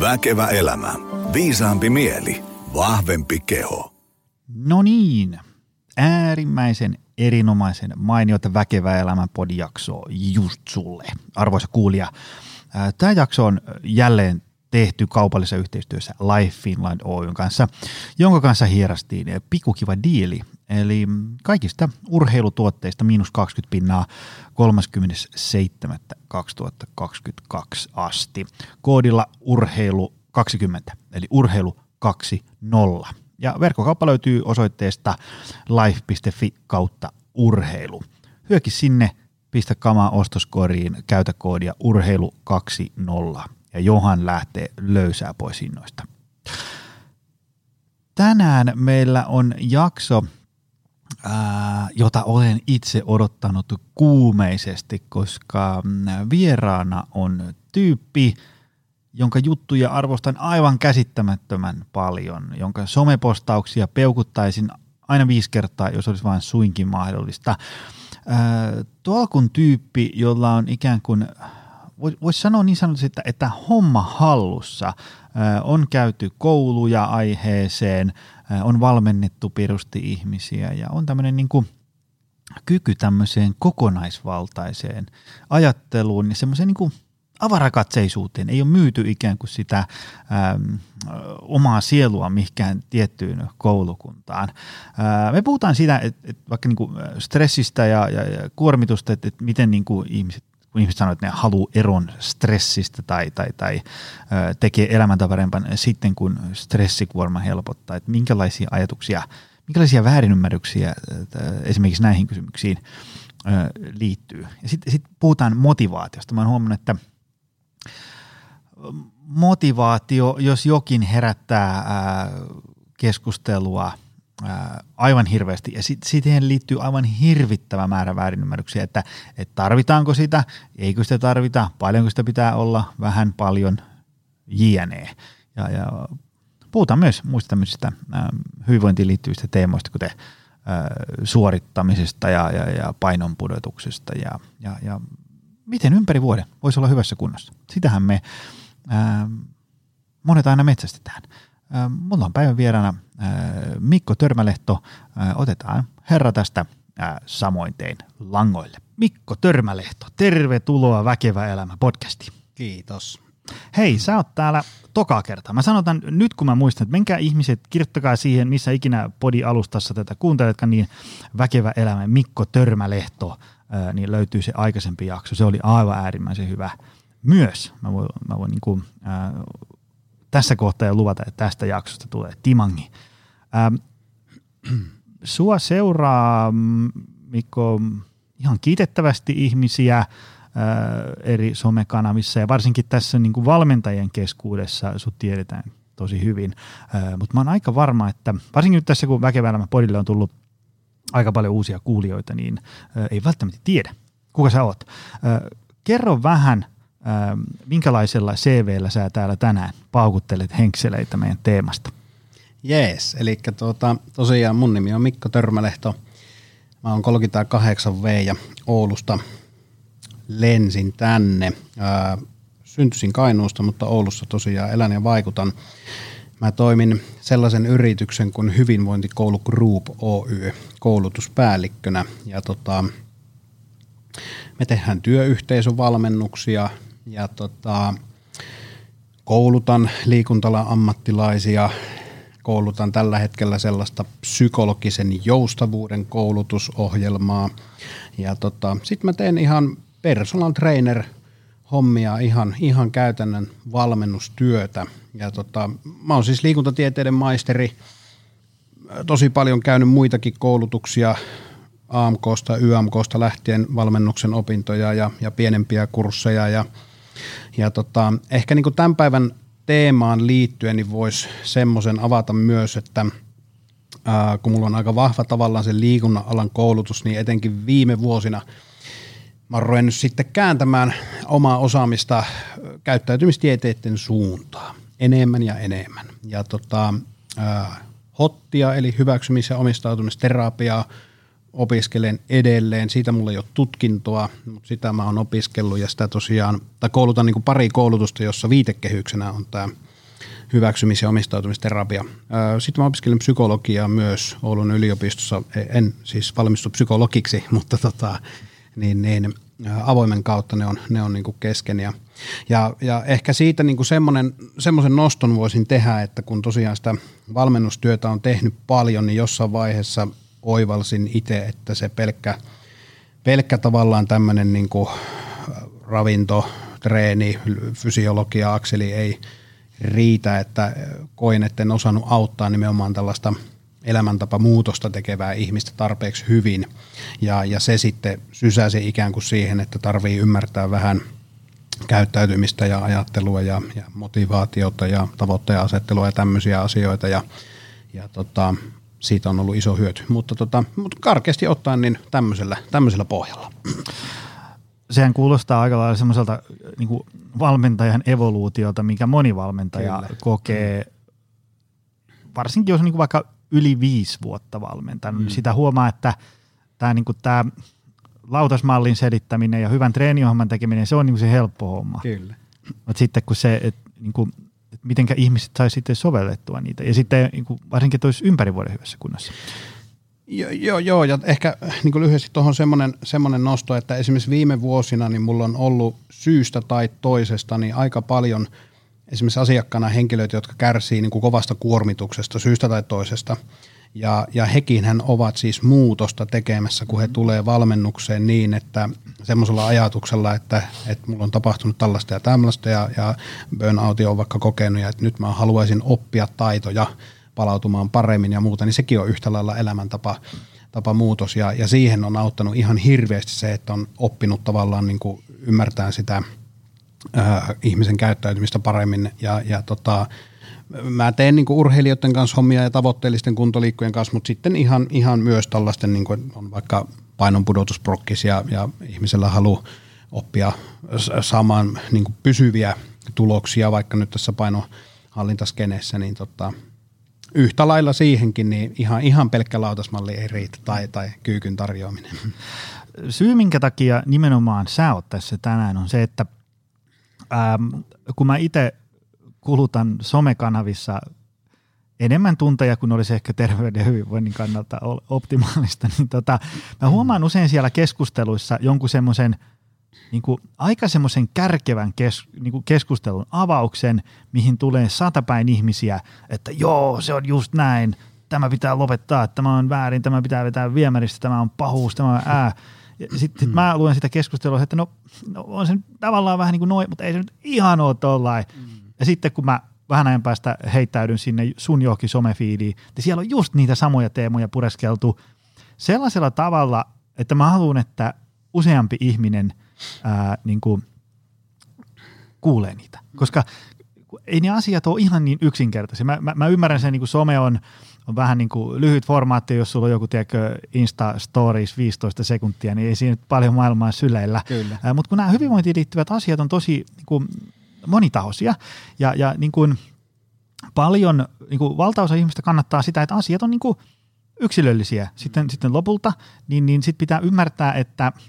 Väkevä elämä. Viisaampi mieli. Vahvempi keho. No niin, äärimmäisen erinomaisen mainiota Väkevä elämä podijaksoa just sulle, arvoisa kuulija. Tämä jakso on jälleen tehty kaupallisessa yhteistyössä Life Finland Oyn kanssa, jonka kanssa hierastiin pikukiva diili, eli kaikista urheilutuotteista miinus 20 pinnaa 37.2022 asti. Koodilla urheilu 20, eli urheilu 20. Ja verkkokauppa löytyy osoitteesta life.fi kautta urheilu. Hyöki sinne, pistä kamaa ostoskoriin, käytä koodia urheilu 20 ja Johan lähtee löysää pois hinnoista. Tänään meillä on jakso, ää, jota olen itse odottanut kuumeisesti, koska mm, vieraana on tyyppi, jonka juttuja arvostan aivan käsittämättömän paljon, jonka somepostauksia peukuttaisin aina viisi kertaa, jos olisi vain suinkin mahdollista. Tolkun tyyppi, jolla on ikään kuin voisi sanoa niin sanotusti, että, että homma hallussa. On käyty kouluja aiheeseen, on valmennettu perusti ihmisiä ja on tämmöinen niin kuin kyky tämmöiseen kokonaisvaltaiseen ajatteluun ja semmoiseen niin kuin avarakatseisuuteen. Ei ole myyty ikään kuin sitä äm, omaa sielua mihinkään tiettyyn koulukuntaan. Ää, me puhutaan siitä, että, että vaikka niin kuin stressistä ja, ja, ja kuormitusta, että, että miten niin kuin ihmiset kun ihmiset sanoo, että ne haluaa eron stressistä tai, tai, tai tekee elämäntä parempan sitten, kun stressikuorma helpottaa, että minkälaisia ajatuksia, minkälaisia väärinymmärryksiä esimerkiksi näihin kysymyksiin liittyy. Ja sitten sit puhutaan motivaatiosta. Mä oon huomannut, että motivaatio, jos jokin herättää ää, aivan hirveästi. Ja siihen liittyy aivan hirvittävä määrä väärinymmärryksiä, että, että tarvitaanko sitä, eikö sitä tarvita, paljonko sitä pitää olla, vähän, paljon, jne. Ja, ja puhutaan myös muista tämmöisistä hyvinvointiin liittyvistä teemoista, kuten suorittamisesta ja, ja, ja painonpudotuksesta ja, ja, ja miten ympäri vuoden voisi olla hyvässä kunnossa. Sitähän me ää, monet aina metsästetään. Mulla on päivän vieraana Mikko Törmälehto. Otetaan herra tästä samoin tein langoille. Mikko Törmälehto, tervetuloa Väkevä elämä podcastiin. Kiitos. Hei, sä oot täällä toka kerta. Mä sanotan nyt, kun mä muistan, että menkää ihmiset, kirjoittakaa siihen, missä ikinä podi-alustassa tätä kuunteletkaan, niin Väkevä elämä Mikko Törmälehto, niin löytyy se aikaisempi jakso. Se oli aivan äärimmäisen hyvä myös. Mä voin, mä voin niin kuin, äh, tässä kohtaa jo luvata, että tästä jaksosta tulee timangi. Ähm, sua seuraa, mm, Mikko, ihan kiitettävästi ihmisiä äh, eri somekanavissa ja varsinkin tässä niin kuin valmentajien keskuudessa sut tiedetään tosi hyvin. Äh, Mutta mä oon aika varma, että varsinkin nyt tässä kun Väkevä podille on tullut aika paljon uusia kuulijoita, niin äh, ei välttämättä tiedä, kuka sä oot. Kerro vähän – Ähm, minkälaisella CVllä sä täällä tänään paukuttelet henkseleitä meidän teemasta? Jees, eli tuota, tosiaan mun nimi on Mikko Törmälehto. Mä oon 38V ja Oulusta lensin tänne. Ää, syntyisin Kainuusta, mutta Oulussa tosiaan elän ja vaikutan. Mä toimin sellaisen yrityksen kuin Hyvinvointikoulu Group Oy koulutuspäällikkönä. Ja tota, me tehdään työyhteisövalmennuksia, ja tota, koulutan liikuntala ammattilaisia, koulutan tällä hetkellä sellaista psykologisen joustavuuden koulutusohjelmaa. Ja tota, sitten mä teen ihan personal trainer hommia, ihan, ihan käytännön valmennustyötä. Ja tota, mä oon siis liikuntatieteiden maisteri, tosi paljon käynyt muitakin koulutuksia, AMKsta, YMKsta lähtien valmennuksen opintoja ja, ja pienempiä kursseja ja – ja tota, ehkä niin kuin tämän päivän teemaan liittyen niin voisi semmoisen avata myös, että ää, kun mulla on aika vahva tavallaan se liikunnan alan koulutus, niin etenkin viime vuosina mä oon ruvennut sitten kääntämään omaa osaamista käyttäytymistieteiden suuntaan enemmän ja enemmän. Ja tota, ää, hottia eli hyväksymis- ja omistautumisterapiaa opiskelen edelleen. Siitä mulla ei ole tutkintoa, mutta sitä mä oon opiskellut ja sitä tosiaan, tai koulutan niin pari koulutusta, jossa viitekehyksenä on tämä hyväksymis- ja omistautumisterapia. Sitten mä opiskelin psykologiaa myös Oulun yliopistossa. En siis valmistu psykologiksi, mutta tota, niin, niin, avoimen kautta ne on, ne on niin kuin kesken. Ja, ja, ja ehkä siitä niin semmoisen noston voisin tehdä, että kun tosiaan sitä valmennustyötä on tehnyt paljon, niin jossain vaiheessa oivalsin itse, että se pelkkä, pelkkä tavallaan tämmöinen niin kuin ravinto, treeni, fysiologia, akseli ei riitä, että koin, että en osannut auttaa nimenomaan tällaista elämäntapa muutosta tekevää ihmistä tarpeeksi hyvin. Ja, ja se sitten sysäsi ikään kuin siihen, että tarvii ymmärtää vähän käyttäytymistä ja ajattelua ja, ja motivaatiota ja tavoitteen asettelua ja tämmöisiä asioita. Ja, ja tota, siitä on ollut iso hyöty. Mutta, tota, mutta karkeasti ottaen niin tämmöisellä, tämmöisellä pohjalla sehän kuulostaa aika lailla semmoiselta niin valmentajan evoluutiota, mikä moni valmentaja Kyllä. kokee, varsinkin jos on niin vaikka yli viisi vuotta valmentanut, mm. niin sitä huomaa, että tämä, niin tämä lautasmallin selittäminen ja hyvän treeniohjelman tekeminen, se on niin se helppo homma. Kyllä. Mutta sitten kun se, että niin kuin, että mitenkä ihmiset saisi sitten sovellettua niitä, ja sitten niin kuin, varsinkin, että olisi ympäri vuoden hyvässä kunnossa. Joo, joo, joo ja ehkä niin kuin lyhyesti tuohon semmoinen, semmoinen nosto, että esimerkiksi viime vuosina niin mulla on ollut syystä tai toisesta niin aika paljon esimerkiksi asiakkaana henkilöitä, jotka kärsii niin kuin kovasta kuormituksesta syystä tai toisesta. Ja, ja hekin hän ovat siis muutosta tekemässä, kun he mm-hmm. tulee valmennukseen niin, että semmoisella ajatuksella, että, että mulla on tapahtunut tällaista ja tämmöistä ja, ja burnout on vaikka kokenut ja että nyt mä haluaisin oppia taitoja – palautumaan paremmin ja muuta, niin sekin on yhtä lailla elämäntapa tapa muutos ja, ja siihen on auttanut ihan hirveästi se, että on oppinut tavallaan niin kuin ymmärtää sitä ää, ihmisen käyttäytymistä paremmin ja, ja tota, mä teen niin urheilijoiden kanssa hommia ja tavoitteellisten kuntoliikkujen kanssa, mutta sitten ihan, ihan myös tällaisten, niin kuin on vaikka painonpudotusprokkis ja, ja ihmisellä halu oppia saamaan niin pysyviä tuloksia, vaikka nyt tässä painohallintaskeneessä, niin tota, yhtä lailla siihenkin, niin ihan, ihan pelkkä lautasmalli ei riitä tai, tai kyykyn tarjoaminen. Syy, minkä takia nimenomaan sä oot tässä tänään, on se, että ähm, kun mä itse kulutan somekanavissa enemmän tunteja kuin olisi ehkä terveyden ja hyvinvoinnin kannalta optimaalista, niin tota, mä huomaan usein siellä keskusteluissa jonkun semmoisen – niin kuin aika semmoisen kärkevän kes, niin kuin keskustelun avauksen, mihin tulee satapäin ihmisiä, että joo, se on just näin, tämä pitää lopettaa, tämä on väärin, tämä pitää vetää viemäristä, tämä on pahuus, tämä on ää. Sitten sit mä luen sitä keskustelua, että no, no on se tavallaan vähän niin kuin noin, mutta ei se nyt ihan ole tollain. Mm. Ja sitten kun mä vähän ajan päästä heittäydyn sinne sun johonkin somefiidiin, niin siellä on just niitä samoja teemoja pureskeltu sellaisella tavalla, että mä haluan, että useampi ihminen – ää, niin kuin kuulee niitä. Koska ei ne asiat ole ihan niin yksinkertaisia. Mä, mä, mä ymmärrän sen, niin kuin some on, on vähän niin kuin lyhyt formaatti, jos sulla on joku tiedätkö, Insta Stories 15 sekuntia, niin ei siinä nyt paljon maailmaa syleillä. Mutta kun nämä hyvinvointiin liittyvät asiat on tosi niin kuin, monitahoisia ja, ja niin kuin, paljon, niin kuin, valtaosa ihmistä kannattaa sitä, että asiat on niin kuin, yksilöllisiä. Sitten, sitten lopulta, niin, niin sitten pitää ymmärtää, että –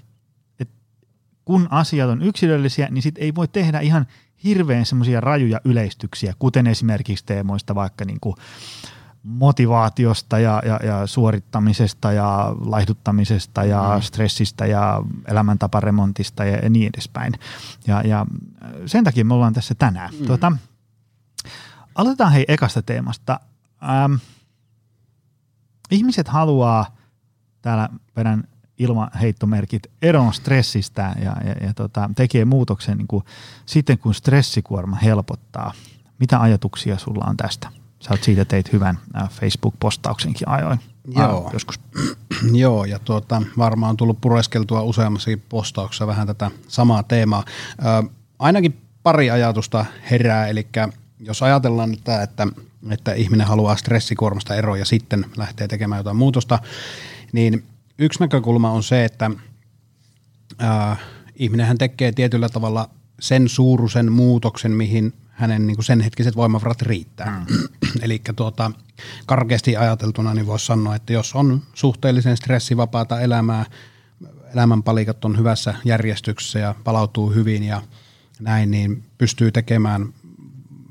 kun asiat on yksilöllisiä, niin sit ei voi tehdä ihan hirveän semmoisia rajuja yleistyksiä, kuten esimerkiksi teemoista vaikka niin kuin motivaatiosta ja, ja, ja suorittamisesta ja laihduttamisesta ja mm. stressistä ja elämäntaparemontista ja, ja niin edespäin. Ja, ja sen takia me ollaan tässä tänään. Mm. Tuota, aloitetaan hei ekasta teemasta. Ähm, ihmiset haluaa, täällä vedän ilmaheittomerkit eron stressistä ja, ja, ja tota, tekee muutoksen niin kuin, sitten, kun stressikuorma helpottaa. Mitä ajatuksia sulla on tästä? Sä oot siitä teit hyvän äh, Facebook-postauksenkin ajoin Joo. Äh, joskus. Joo, ja tuota, varmaan on tullut pureskeltua useammassakin postauksessa vähän tätä samaa teemaa. Äh, ainakin pari ajatusta herää, eli jos ajatellaan nyt tämä, että, että ihminen haluaa stressikuormasta eroa ja sitten lähtee tekemään jotain muutosta, niin yksi näkökulma on se, että äh, ihminenhän tekee tietyllä tavalla sen suuruisen muutoksen, mihin hänen niin sen hetkiset voimavarat riittää. Mm. Eli tuota, karkeasti ajateltuna niin voisi sanoa, että jos on suhteellisen stressivapaata elämää, elämänpalikat on hyvässä järjestyksessä ja palautuu hyvin ja näin, niin pystyy tekemään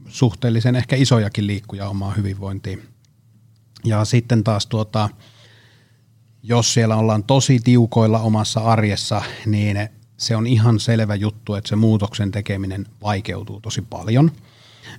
suhteellisen ehkä isojakin liikkuja omaa hyvinvointiin. Ja sitten taas tuota, jos siellä ollaan tosi tiukoilla omassa arjessa, niin se on ihan selvä juttu, että se muutoksen tekeminen vaikeutuu tosi paljon.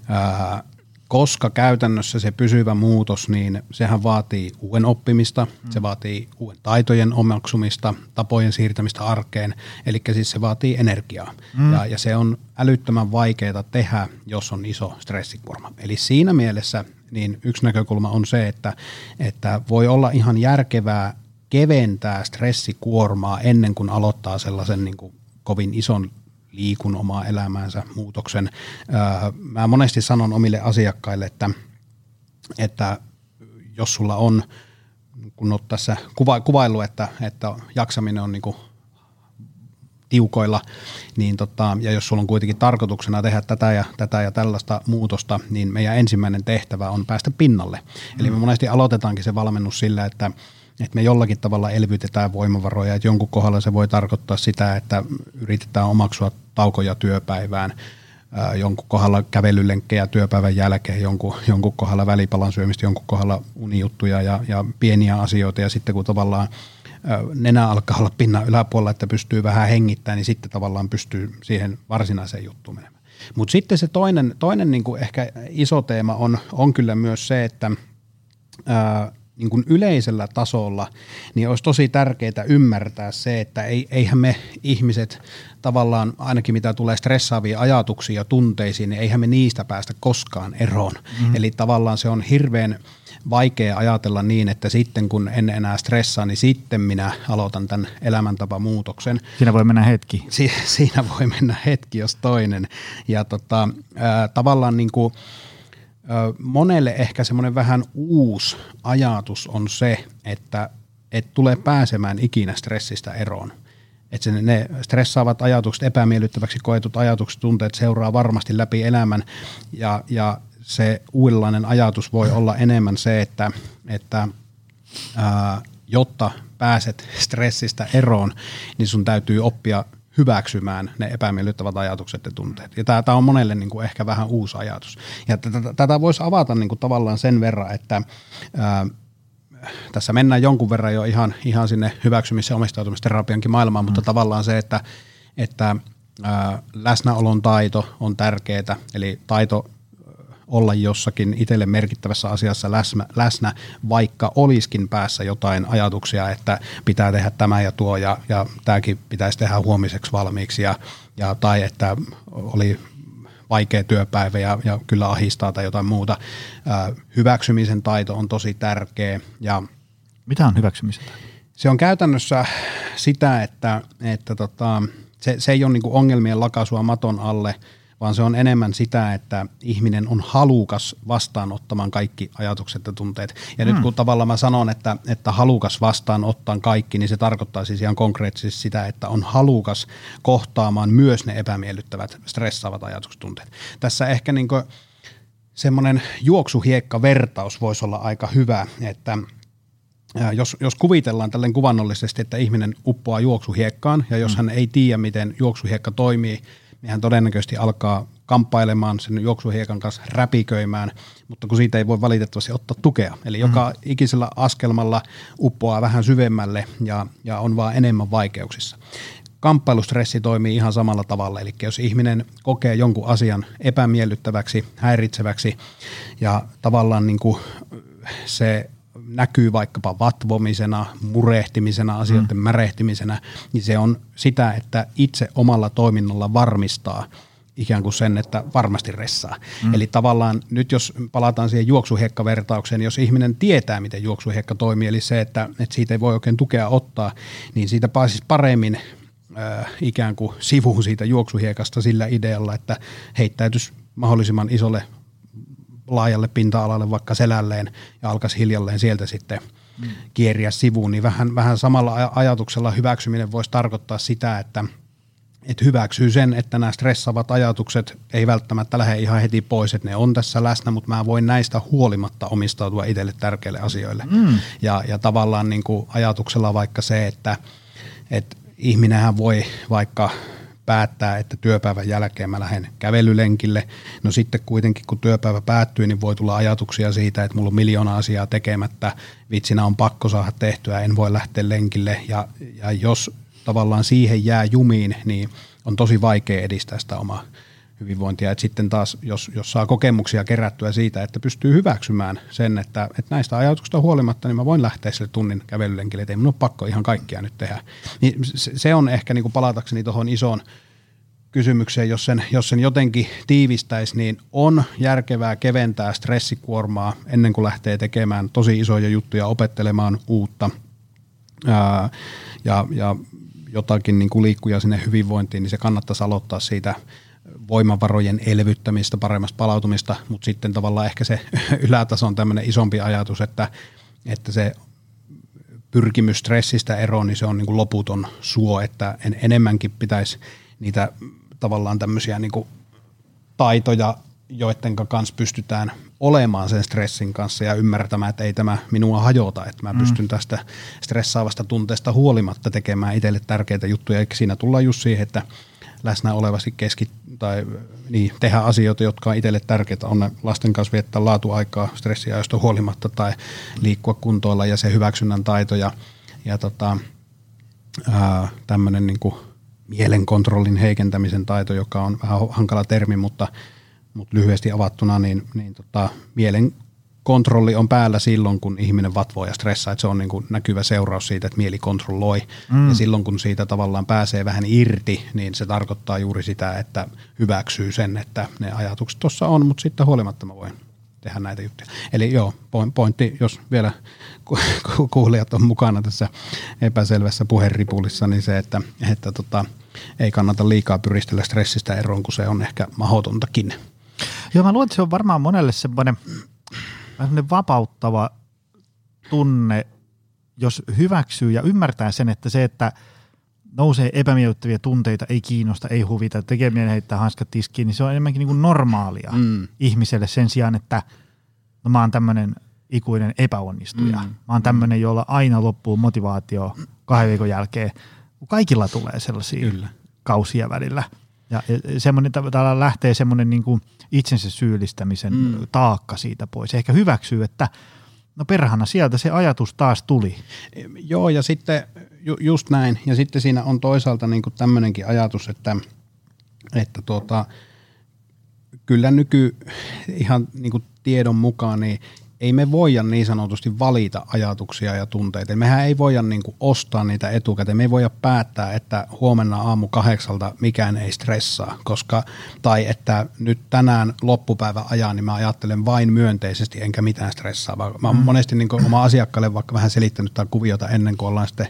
Ää, koska käytännössä se pysyvä muutos, niin sehän vaatii uuden oppimista, mm. se vaatii uuden taitojen omaksumista, tapojen siirtämistä arkeen, eli siis se vaatii energiaa. Mm. Ja, ja se on älyttömän vaikeaa tehdä, jos on iso stressikuorma. Eli siinä mielessä niin yksi näkökulma on se, että, että voi olla ihan järkevää keventää stressikuormaa ennen kuin aloittaa sellaisen niin kuin kovin ison liikun omaa elämäänsä, muutoksen. Mä monesti sanon omille asiakkaille, että, että jos sulla on, kun olet tässä kuva, kuvaillut, että, että jaksaminen on niin kuin tiukoilla, niin tota, ja jos sulla on kuitenkin tarkoituksena tehdä tätä ja, tätä ja tällaista muutosta, niin meidän ensimmäinen tehtävä on päästä pinnalle. Mm. Eli me monesti aloitetaankin se valmennus sillä, että että me jollakin tavalla elvytetään voimavaroja, että jonkun kohdalla se voi tarkoittaa sitä, että yritetään omaksua taukoja työpäivään, jonkun kohdalla kävelylenkkejä työpäivän jälkeen, jonkun, jonkun kohdalla välipalan syömistä, jonkun kohdalla unijuttuja ja, ja pieniä asioita ja sitten kun tavallaan nenä alkaa olla pinnan yläpuolella, että pystyy vähän hengittämään, niin sitten tavallaan pystyy siihen varsinaiseen juttuun menemään. Mutta sitten se toinen, toinen niin kuin ehkä iso teema on, on kyllä myös se, että ää, niin kuin yleisellä tasolla, niin olisi tosi tärkeää ymmärtää se, että ei, eihän me ihmiset tavallaan, ainakin mitä tulee stressaavia ajatuksia ja tunteisiin, niin eihän me niistä päästä koskaan eroon. Mm-hmm. Eli tavallaan se on hirveän vaikea ajatella niin, että sitten kun en enää stressaa, niin sitten minä aloitan tämän elämäntapamuutoksen. Siinä voi mennä hetki. Si- siinä voi mennä hetki, jos toinen. Ja tota, äh, tavallaan niin kuin, monelle ehkä semmoinen vähän uusi ajatus on se, että et tulee pääsemään ikinä stressistä eroon. Että ne stressaavat ajatukset, epämiellyttäväksi koetut ajatukset, tunteet seuraa varmasti läpi elämän ja, ja se uudenlainen ajatus voi olla enemmän se, että, että ää, jotta pääset stressistä eroon, niin sun täytyy oppia hyväksymään ne epämiellyttävät ajatukset ja tunteet. Ja tämä on monelle niin kuin ehkä vähän uusi ajatus. Ja tätä, voisi avata niin kuin tavallaan sen verran, että ää, tässä mennään jonkun verran jo ihan, ihan sinne hyväksymis- ja omistautumisterapiankin maailmaan, mm. mutta tavallaan se, että, että ää, läsnäolon taito on tärkeää, eli taito olla jossakin itselle merkittävässä asiassa läsnä, läsnä, vaikka olisikin päässä jotain ajatuksia, että pitää tehdä tämä ja tuo ja, ja tämäkin pitäisi tehdä huomiseksi valmiiksi ja, ja tai että oli vaikea työpäivä ja, ja kyllä ahistaa tai jotain muuta. Ää, hyväksymisen taito on tosi tärkeä. Ja Mitä on hyväksymisen taito? Se on käytännössä sitä, että, että tota, se, se ei ole niinku ongelmien lakasua maton alle – vaan se on enemmän sitä, että ihminen on halukas vastaanottamaan kaikki ajatukset ja tunteet. Ja hmm. nyt kun tavallaan mä sanon, että, että halukas vastaanottaa kaikki, niin se tarkoittaa siis ihan konkreettisesti sitä, että on halukas kohtaamaan myös ne epämiellyttävät, stressaavat ajatukset tunteet. Tässä ehkä niin semmoinen juoksuhiekka-vertaus voisi olla aika hyvä, että jos, jos kuvitellaan tälleen kuvannollisesti, että ihminen uppoaa juoksuhiekkaan, ja jos hmm. hän ei tiedä, miten juoksuhiekka toimii, niin hän todennäköisesti alkaa kamppailemaan sen juoksuhiekan kanssa räpiköimään, mutta kun siitä ei voi valitettavasti ottaa tukea. Eli mm-hmm. joka ikisellä askelmalla uppoaa vähän syvemmälle ja, ja on vaan enemmän vaikeuksissa. Kamppailustressi toimii ihan samalla tavalla, eli jos ihminen kokee jonkun asian epämiellyttäväksi, häiritseväksi ja tavallaan niin kuin se näkyy vaikkapa vatvomisena, murehtimisena, asioiden mm. märehtimisenä, niin se on sitä, että itse omalla toiminnalla varmistaa ikään kuin sen, että varmasti ressaa. Mm. Eli tavallaan nyt jos palataan siihen juoksuhekkavertaukseen, niin jos ihminen tietää, miten juoksuhekka toimii, eli se, että, että siitä ei voi oikein tukea ottaa, niin siitä pääsisi paremmin äh, ikään kuin sivuun siitä juoksuhiekasta sillä idealla, että heittäytys mahdollisimman isolle laajalle pinta-alalle vaikka selälleen ja alkaisi hiljalleen sieltä sitten mm. kieriä sivuun, niin vähän, vähän samalla ajatuksella hyväksyminen voisi tarkoittaa sitä, että että hyväksyy sen, että nämä stressaavat ajatukset ei välttämättä lähde ihan heti pois, että ne on tässä läsnä, mutta mä voin näistä huolimatta omistautua itselle tärkeille asioille. Mm. Ja, ja tavallaan niin kuin ajatuksella vaikka se, että, että ihminenhän voi vaikka päättää, että työpäivän jälkeen mä lähden kävelylenkille. No sitten kuitenkin, kun työpäivä päättyy, niin voi tulla ajatuksia siitä, että mulla on miljoona asiaa tekemättä, vitsinä on pakko saada tehtyä, en voi lähteä lenkille. Ja, ja jos tavallaan siihen jää jumiin, niin on tosi vaikea edistää sitä omaa hyvinvointia. Et sitten taas, jos, jos saa kokemuksia kerättyä siitä, että pystyy hyväksymään sen, että, että näistä ajatuksista huolimatta, niin mä voin lähteä sille tunnin kävelylenkille, että ei minun ole pakko ihan kaikkia nyt tehdä. Niin se, se on ehkä niin kuin palatakseni tuohon isoon kysymykseen, jos sen, jos sen jotenkin tiivistäisi, niin on järkevää keventää stressikuormaa ennen kuin lähtee tekemään tosi isoja juttuja, opettelemaan uutta ää, ja, ja jotakin niin kuin liikkuja sinne hyvinvointiin, niin se kannattaisi aloittaa siitä voimavarojen elvyttämistä, paremmasta palautumista, mutta sitten tavallaan ehkä se ylätaso on tämmöinen isompi ajatus, että, että se pyrkimys stressistä eroon, niin se on niin kuin loputon suo, että en, enemmänkin pitäisi niitä tavallaan tämmöisiä niin kuin taitoja, joiden kanssa pystytään olemaan sen stressin kanssa ja ymmärtämään, että ei tämä minua hajota, että mä mm. pystyn tästä stressaavasta tunteesta huolimatta tekemään itselle tärkeitä juttuja. Eikä siinä tullaan just siihen, että läsnä olevasti keski, tai niin, tehdä asioita, jotka on itselle tärkeitä. On ne lasten kanssa viettää laatuaikaa stressiajoista huolimatta tai liikkua kuntoilla ja se hyväksynnän taito ja, ja tota, tämmöinen niin mielenkontrollin heikentämisen taito, joka on vähän hankala termi, mutta, mutta lyhyesti avattuna, niin, niin tota, mielen kontrolli on päällä silloin, kun ihminen vatvoo ja stressaa, että se on niin kuin näkyvä seuraus siitä, että mieli kontrolloi. Mm. Ja silloin, kun siitä tavallaan pääsee vähän irti, niin se tarkoittaa juuri sitä, että hyväksyy sen, että ne ajatukset tuossa on, mutta sitten huolimatta mä voin tehdä näitä juttuja. Eli joo, pointti, jos vielä kuulijat on mukana tässä epäselvässä puheripulissa, niin se, että, että tota, ei kannata liikaa pyristellä stressistä eroon, kun se on ehkä mahdotontakin. Joo, mä luulen, että se on varmaan monelle semmoinen vähän vapauttava tunne, jos hyväksyy ja ymmärtää sen, että se, että nousee epämiellyttäviä tunteita, ei kiinnosta, ei huvita, tekeminen heittää hanskat tiskiin, niin se on enemmänkin niin kuin normaalia mm. ihmiselle sen sijaan, että no mä oon tämmöinen ikuinen epäonnistuja. Mm. Mä oon tämmöinen, jolla aina loppuu motivaatio kahden viikon jälkeen. Kaikilla tulee sellaisia Kyllä. kausia välillä. Ja semmoinen tavallaan lähtee semmoinen niin kuin itsensä syyllistämisen mm. taakka siitä pois. Ehkä hyväksyy, että no perhana sieltä se ajatus taas tuli. Joo ja sitten ju, just näin. Ja sitten siinä on toisaalta niin kuin tämmöinenkin ajatus, että, että tuota, kyllä nyky ihan niin kuin tiedon mukaan niin ei me voida niin sanotusti valita ajatuksia ja tunteita. Mehän ei voida niin kuin ostaa niitä etukäteen. Me ei voida päättää, että huomenna aamu kahdeksalta mikään ei stressaa, koska, tai että nyt tänään loppupäivä ajan, niin mä ajattelen vain myönteisesti enkä mitään stressaa. Mä oon mm. monesti niin kuin oma asiakkaalle vaikka vähän selittänyt tätä kuviota ennen kuin ollaan sitten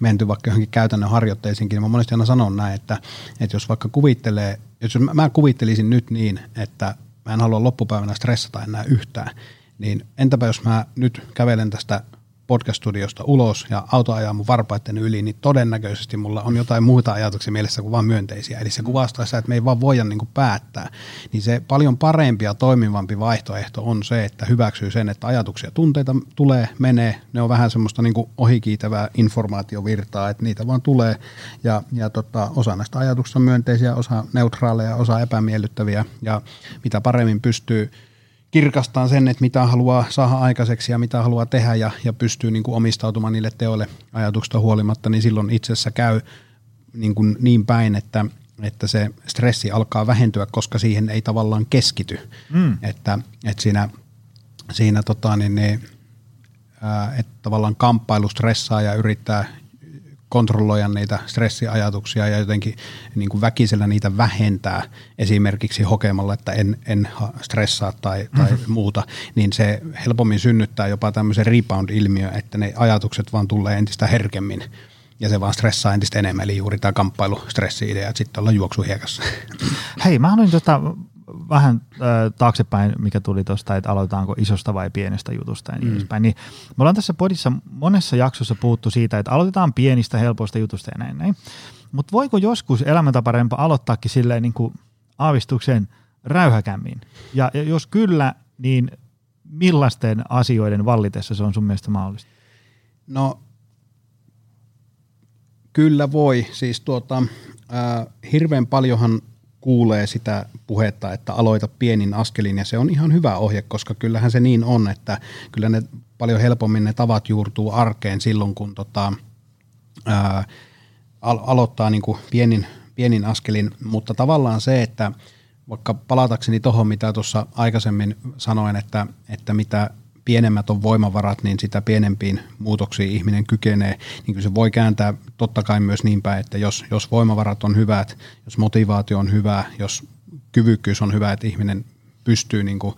menty vaikka johonkin käytännön harjoitteisiinkin, niin mä monesti aina sanon näin, että, että jos vaikka kuvittelee, jos mä kuvittelisin nyt niin, että mä en halua loppupäivänä stressata enää yhtään, niin entäpä jos mä nyt kävelen tästä podcast-studiosta ulos ja auto ajaa mun varpaiden yli, niin todennäköisesti mulla on jotain muuta ajatuksia mielessä kuin vain myönteisiä. Eli se kuvastaa sitä, että me ei vaan voida niin päättää. Niin se paljon parempi ja toimivampi vaihtoehto on se, että hyväksyy sen, että ajatuksia tunteita tulee, menee. Ne on vähän semmoista niin ohikiitävää informaatiovirtaa, että niitä vaan tulee. Ja, ja tota, osa näistä ajatuksista on myönteisiä, osa neutraaleja, osa epämiellyttäviä. Ja mitä paremmin pystyy kirkastaa sen, että mitä haluaa saada aikaiseksi ja mitä haluaa tehdä ja, ja pystyy niin kuin omistautumaan niille teoille ajatuksesta huolimatta, niin silloin itsessä käy niin, kuin niin päin, että, että se stressi alkaa vähentyä, koska siihen ei tavallaan keskity. Mm. Että, että siinä, siinä tota, niin, niin, ää, että tavallaan kamppailu stressaa ja yrittää kontrolloida niitä stressiajatuksia ja jotenkin niin kuin väkisellä niitä vähentää esimerkiksi hokemalla, että en, en stressaa tai, tai mm-hmm. muuta, niin se helpommin synnyttää jopa tämmöisen rebound-ilmiö, että ne ajatukset vaan tulee entistä herkemmin ja se vaan stressaa entistä enemmän, eli juuri tämä kamppailu, stressi-idea, että sitten ollaan juoksuhiekassa. Hei, mä haluan tota, vähän äh, taaksepäin, mikä tuli tuosta, että aloitetaanko isosta vai pienestä jutusta ja niin mm. edespäin. Niin me ollaan tässä podissa monessa jaksossa puhuttu siitä, että aloitetaan pienistä helpoista jutusta ja näin näin. Mutta voiko joskus elämäntaparempa aloittaakin silleen niin kuin aavistuksen räyhäkämmin? Ja, ja jos kyllä, niin millaisten asioiden vallitessa se on sun mielestä mahdollista? No kyllä voi. Siis tuota, äh, hirveän paljonhan kuulee sitä puhetta, että aloita pienin askelin ja se on ihan hyvä ohje, koska kyllähän se niin on, että kyllä ne paljon helpommin ne tavat juurtuu arkeen silloin, kun tota, ää, al- aloittaa niin kuin pienin, pienin askelin, mutta tavallaan se, että vaikka palatakseni tuohon, mitä tuossa aikaisemmin sanoin, että, että mitä pienemmät on voimavarat, niin sitä pienempiin muutoksiin ihminen kykenee. Niin kyllä se voi kääntää totta kai myös niin päin, että jos, jos voimavarat on hyvät, jos motivaatio on hyvä, jos kyvykkyys on hyvä, että ihminen pystyy niin kuin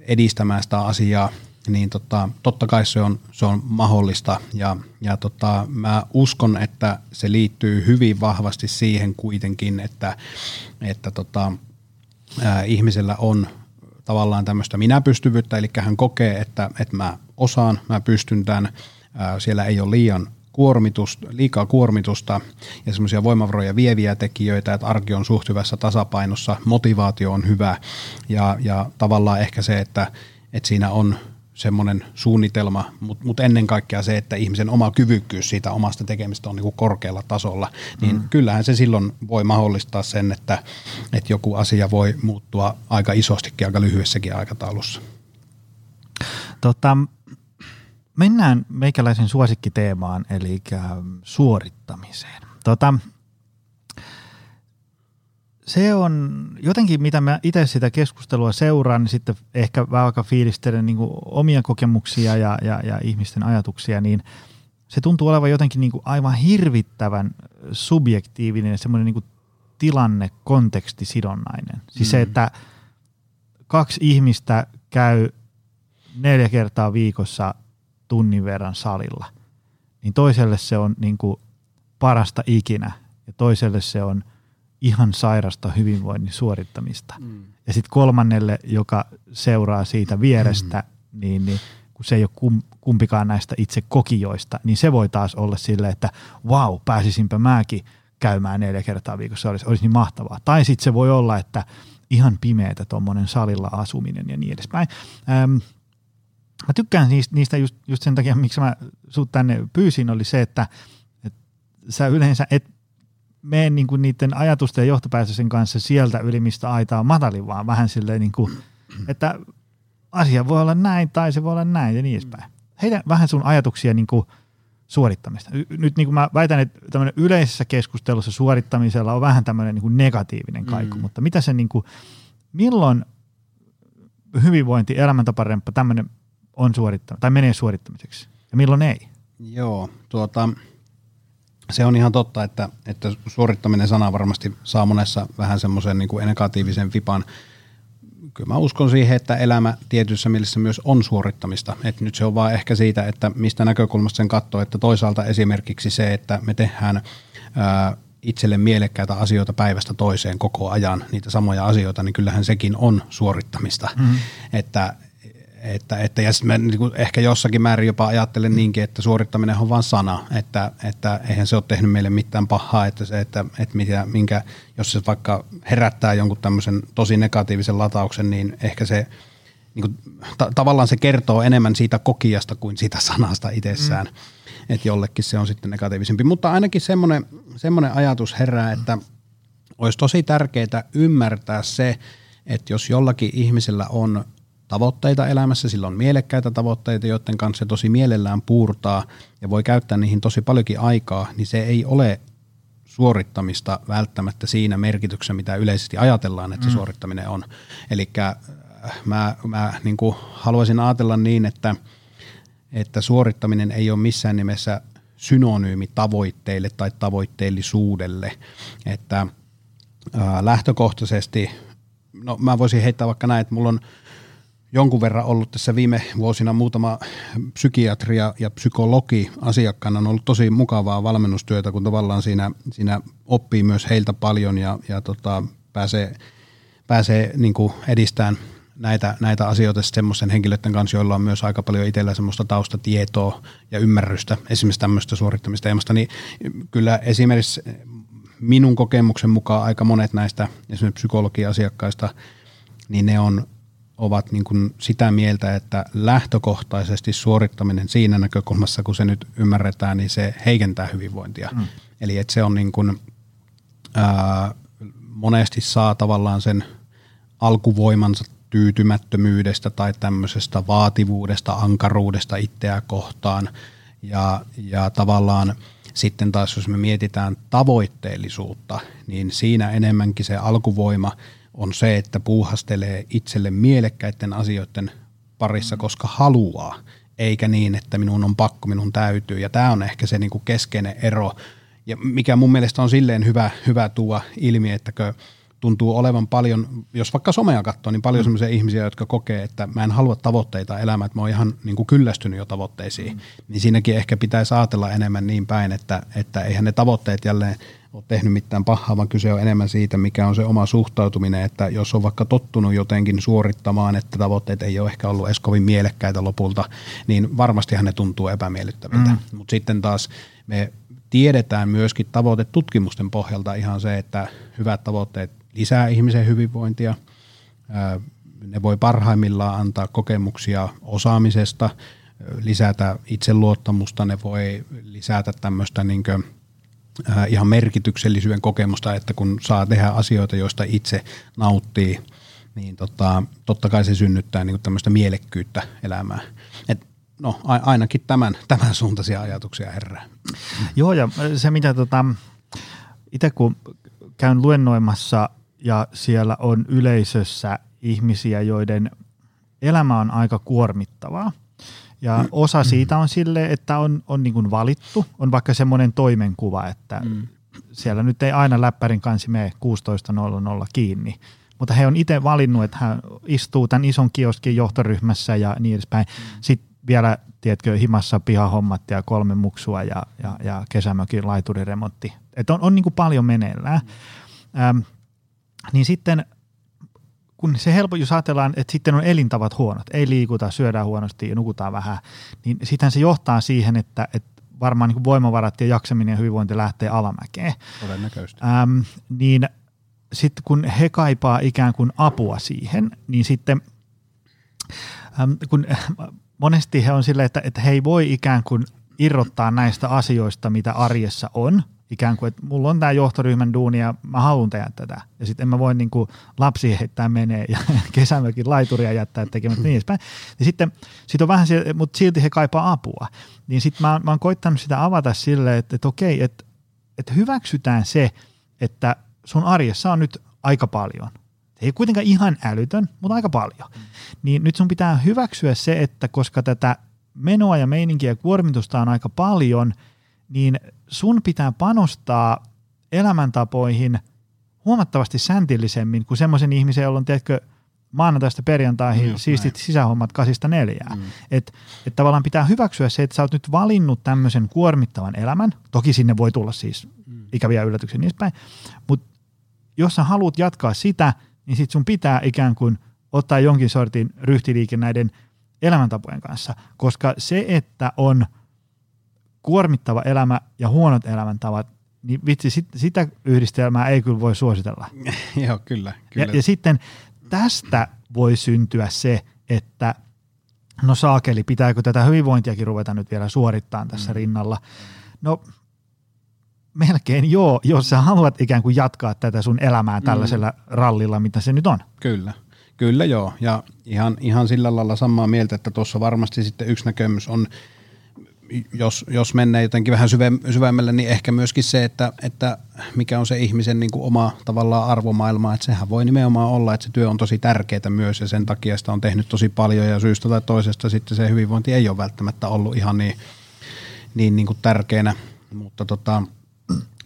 edistämään sitä asiaa, niin tota, totta kai se on, se on mahdollista ja, ja tota, mä uskon, että se liittyy hyvin vahvasti siihen kuitenkin, että, että tota, ää, ihmisellä on tavallaan tämmöistä minäpystyvyyttä, eli hän kokee, että, että mä osaan, mä pystyn tämän, siellä ei ole liian kuormitusta, liikaa kuormitusta ja semmoisia voimavaroja vieviä tekijöitä, että arki on suht hyvässä tasapainossa, motivaatio on hyvä ja, ja tavallaan ehkä se, että, että siinä on semmoinen suunnitelma, mutta mut ennen kaikkea se, että ihmisen oma kyvykkyys siitä omasta tekemistä on niin kuin korkealla tasolla, niin mm. kyllähän se silloin voi mahdollistaa sen, että, että joku asia voi muuttua aika isostikin aika lyhyessäkin aikataulussa. Tota, mennään meikäläisen suosikkiteemaan, eli suorittamiseen. Tota, se on jotenkin, mitä mä itse sitä keskustelua seuraan, niin sitten ehkä vähän aika fiilistelen niin omia kokemuksia ja, ja, ja ihmisten ajatuksia, niin se tuntuu olevan jotenkin niin aivan hirvittävän subjektiivinen ja semmoinen niin tilanne, kontekstisidonnainen. Siis mm. se, että kaksi ihmistä käy neljä kertaa viikossa tunnin verran salilla, niin toiselle se on niin kuin parasta ikinä ja toiselle se on – ihan sairasta hyvinvoinnin suorittamista. Mm. Ja sitten kolmannelle, joka seuraa siitä vierestä, mm. niin, niin kun se ei ole kum, kumpikaan näistä itse kokijoista, niin se voi taas olla sille, että wow, pääsisinpä mäkin käymään neljä kertaa viikossa, olisi, olisi niin mahtavaa. Tai sitten se voi olla, että ihan pimeätä tuommoinen salilla asuminen ja niin edespäin. Ähm, mä tykkään niistä, niistä just, just sen takia, miksi mä sut tänne pyysin, oli se, että, että sä yleensä et mene niin kuin niiden ajatusten ja johtopäätösten kanssa sieltä yli, mistä aita on matalin, vaan vähän silleen, niin kuin, että asia voi olla näin tai se voi olla näin ja niin edespäin. Heitä vähän sun ajatuksia niin kuin suorittamista. Nyt niin kuin mä väitän, että tämmöinen yleisessä keskustelussa suorittamisella on vähän tämmöinen niin kuin negatiivinen kaiku, mm. mutta mitä se niin kuin, milloin hyvinvointi, elämäntaparemppa, tämmöinen on suorittamista tai menee suorittamiseksi ja milloin ei? Joo, tuota, se on ihan totta, että, että suorittaminen sana varmasti saa monessa vähän semmoisen niin negatiivisen vipan. Kyllä mä uskon siihen, että elämä tietyssä mielessä myös on suorittamista. Et nyt se on vaan ehkä siitä, että mistä näkökulmasta sen katsoo, että toisaalta esimerkiksi se, että me tehdään ää, itselle mielekkäitä asioita päivästä toiseen koko ajan, niitä samoja asioita, niin kyllähän sekin on suorittamista. Mm-hmm. Että että, että ja mä niin kuin ehkä jossakin määrin jopa ajattelen niinkin, että suorittaminen on vain sana, että, että eihän se ole tehnyt meille mitään pahaa, että se, että, että mitä, minkä, jos se vaikka herättää jonkun tämmöisen tosi negatiivisen latauksen, niin ehkä se niin kuin, ta- tavallaan se kertoo enemmän siitä kokijasta kuin siitä sanasta itsessään, mm. että jollekin se on sitten negatiivisempi. Mutta ainakin semmoinen, semmoinen ajatus herää, että olisi tosi tärkeää ymmärtää se, että jos jollakin ihmisellä on tavoitteita elämässä, sillä on mielekkäitä tavoitteita, joiden kanssa se tosi mielellään puurtaa ja voi käyttää niihin tosi paljonkin aikaa, niin se ei ole suorittamista välttämättä siinä merkityksessä, mitä yleisesti ajatellaan, että se mm. suorittaminen on. Eli äh, mä, mä niin kuin haluaisin ajatella niin, että, että suorittaminen ei ole missään nimessä synonyymi tavoitteille tai tavoitteellisuudelle, että ää, äh, lähtökohtaisesti, no mä voisin heittää vaikka näin, että mulla on jonkun verran ollut tässä viime vuosina. Muutama psykiatria ja psykologi asiakkaana on ollut tosi mukavaa valmennustyötä, kun tavallaan siinä, siinä oppii myös heiltä paljon ja, ja tota, pääsee, pääsee niin edistämään näitä, näitä asioita semmoisen henkilöiden kanssa, joilla on myös aika paljon itsellä semmoista taustatietoa ja ymmärrystä esimerkiksi tämmöistä suorittamista teemasta, niin kyllä esimerkiksi minun kokemuksen mukaan aika monet näistä esimerkiksi psykologiasiakkaista, niin ne on ovat niin kuin sitä mieltä, että lähtökohtaisesti suorittaminen siinä näkökulmassa, kun se nyt ymmärretään, niin se heikentää hyvinvointia. Mm. Eli että se on niin kuin, ää, monesti saa tavallaan sen alkuvoimansa tyytymättömyydestä tai tämmöisestä vaativuudesta, ankaruudesta itseä kohtaan. Ja, ja tavallaan sitten taas jos me mietitään tavoitteellisuutta, niin siinä enemmänkin se alkuvoima on se, että puuhastelee itselle mielekkäiden asioiden parissa, koska haluaa, eikä niin, että minun on pakko, minun täytyy. Ja tämä on ehkä se niinku keskeinen ero, ja mikä mun mielestä on silleen hyvä, hyvä tuua ilmi, että tuntuu olevan paljon, jos vaikka somea katsoo, niin paljon mm. sellaisia ihmisiä, jotka kokee, että mä en halua tavoitteita elämään, että mä oon ihan niin kuin kyllästynyt jo tavoitteisiin. Mm. Niin siinäkin ehkä pitäisi ajatella enemmän niin päin, että, että eihän ne tavoitteet jälleen ole tehnyt mitään pahaa, vaan kyse on enemmän siitä, mikä on se oma suhtautuminen, että jos on vaikka tottunut jotenkin suorittamaan, että tavoitteet ei ole ehkä ollut edes kovin mielekkäitä lopulta, niin varmastihan ne tuntuu epämiellyttäviltä. Mm. Mutta sitten taas me tiedetään myöskin tavoitetutkimusten pohjalta ihan se, että hyvät tavoitteet lisää ihmisen hyvinvointia. Ne voi parhaimmillaan antaa kokemuksia osaamisesta, lisätä itseluottamusta, ne voi lisätä tämmöistä niin kuin, ihan merkityksellisyyden kokemusta, että kun saa tehdä asioita, joista itse nauttii, niin tota, totta kai se synnyttää niin tämmöistä mielekkyyttä elämään. Et no ainakin tämän, tämän suuntaisia ajatuksia herää. Joo ja se mitä tota, itse kun käyn luennoimassa ja siellä on yleisössä ihmisiä, joiden elämä on aika kuormittavaa. Ja mm. osa siitä on sille, että on, on niin kuin valittu, on vaikka semmoinen toimenkuva, että mm. siellä nyt ei aina läppärin kansi mene 16.00 kiinni, mutta he on itse valinnut, että hän istuu tämän ison kioskin johtoryhmässä ja niin edespäin. Mm. Sitten vielä, tiedätkö, himassa pihahommat ja kolme muksua ja, ja, ja kesämökin laituriremontti. Että on, on niin kuin paljon meneillään. Mm. Ähm, niin sitten kun se helppo, jos ajatellaan, että sitten on elintavat huonot, ei liikuta, syödään huonosti ja nukutaan vähän, niin sitten se johtaa siihen, että, että varmaan niin voimavarat ja jaksaminen ja hyvinvointi lähtee alamäkeen. Todennäköisesti. Ähm, niin sitten kun he kaipaa ikään kuin apua siihen, niin sitten ähm, kun monesti he on silleen, että, että he ei voi ikään kuin irrottaa näistä asioista, mitä arjessa on, ikään kuin, että mulla on tämä johtoryhmän duuni ja mä haluan tehdä tätä. Ja sitten en mä voi niin kuin lapsi heittää menee ja kesämökin laituria jättää tekemättä niin edespäin. Ja sitten sit on vähän se, mutta silti he kaipaa apua. Niin sitten mä, mä oon koittanut sitä avata silleen, että, että okei, että, että hyväksytään se, että sun arjessa on nyt aika paljon. Ei kuitenkaan ihan älytön, mutta aika paljon. Niin nyt sun pitää hyväksyä se, että koska tätä menoa ja meininkiä ja kuormitusta on aika paljon – niin sun pitää panostaa elämäntapoihin huomattavasti säntillisemmin kuin semmoisen ihmisen, jolla on, tiedätkö, maanantaista perjantaihin mm, siistit näin. sisähommat kasista neljää. Mm. Että et tavallaan pitää hyväksyä se, että sä oot nyt valinnut tämmöisen kuormittavan elämän. Toki sinne voi tulla siis mm. ikäviä yllätyksiä niin päin. Mutta jos sä haluat jatkaa sitä, niin sit sun pitää ikään kuin ottaa jonkin sortin ryhtiliike näiden elämäntapojen kanssa. Koska se, että on – kuormittava elämä ja huonot elämäntavat, niin vitsi, sit, sitä yhdistelmää ei kyllä voi suositella. Joo, kyllä. kyllä. Ja, ja sitten tästä voi syntyä se, että no saakeli, pitääkö tätä hyvinvointiakin ruveta nyt vielä suorittamaan tässä mm. rinnalla. No melkein joo, jos sä haluat ikään kuin jatkaa tätä sun elämää mm. tällaisella mm. rallilla, mitä se nyt on. Kyllä. Kyllä joo, ja ihan, ihan sillä lailla samaa mieltä, että tuossa varmasti sitten yksi näkemys on jos, jos mennään jotenkin vähän syvemmälle, niin ehkä myöskin se, että, että mikä on se ihmisen niin kuin oma tavallaan arvomaailma, että sehän voi nimenomaan olla, että se työ on tosi tärkeää myös ja sen takia sitä on tehnyt tosi paljon ja syystä tai toisesta sitten se hyvinvointi ei ole välttämättä ollut ihan niin, niin, niin kuin tärkeänä, mutta tota,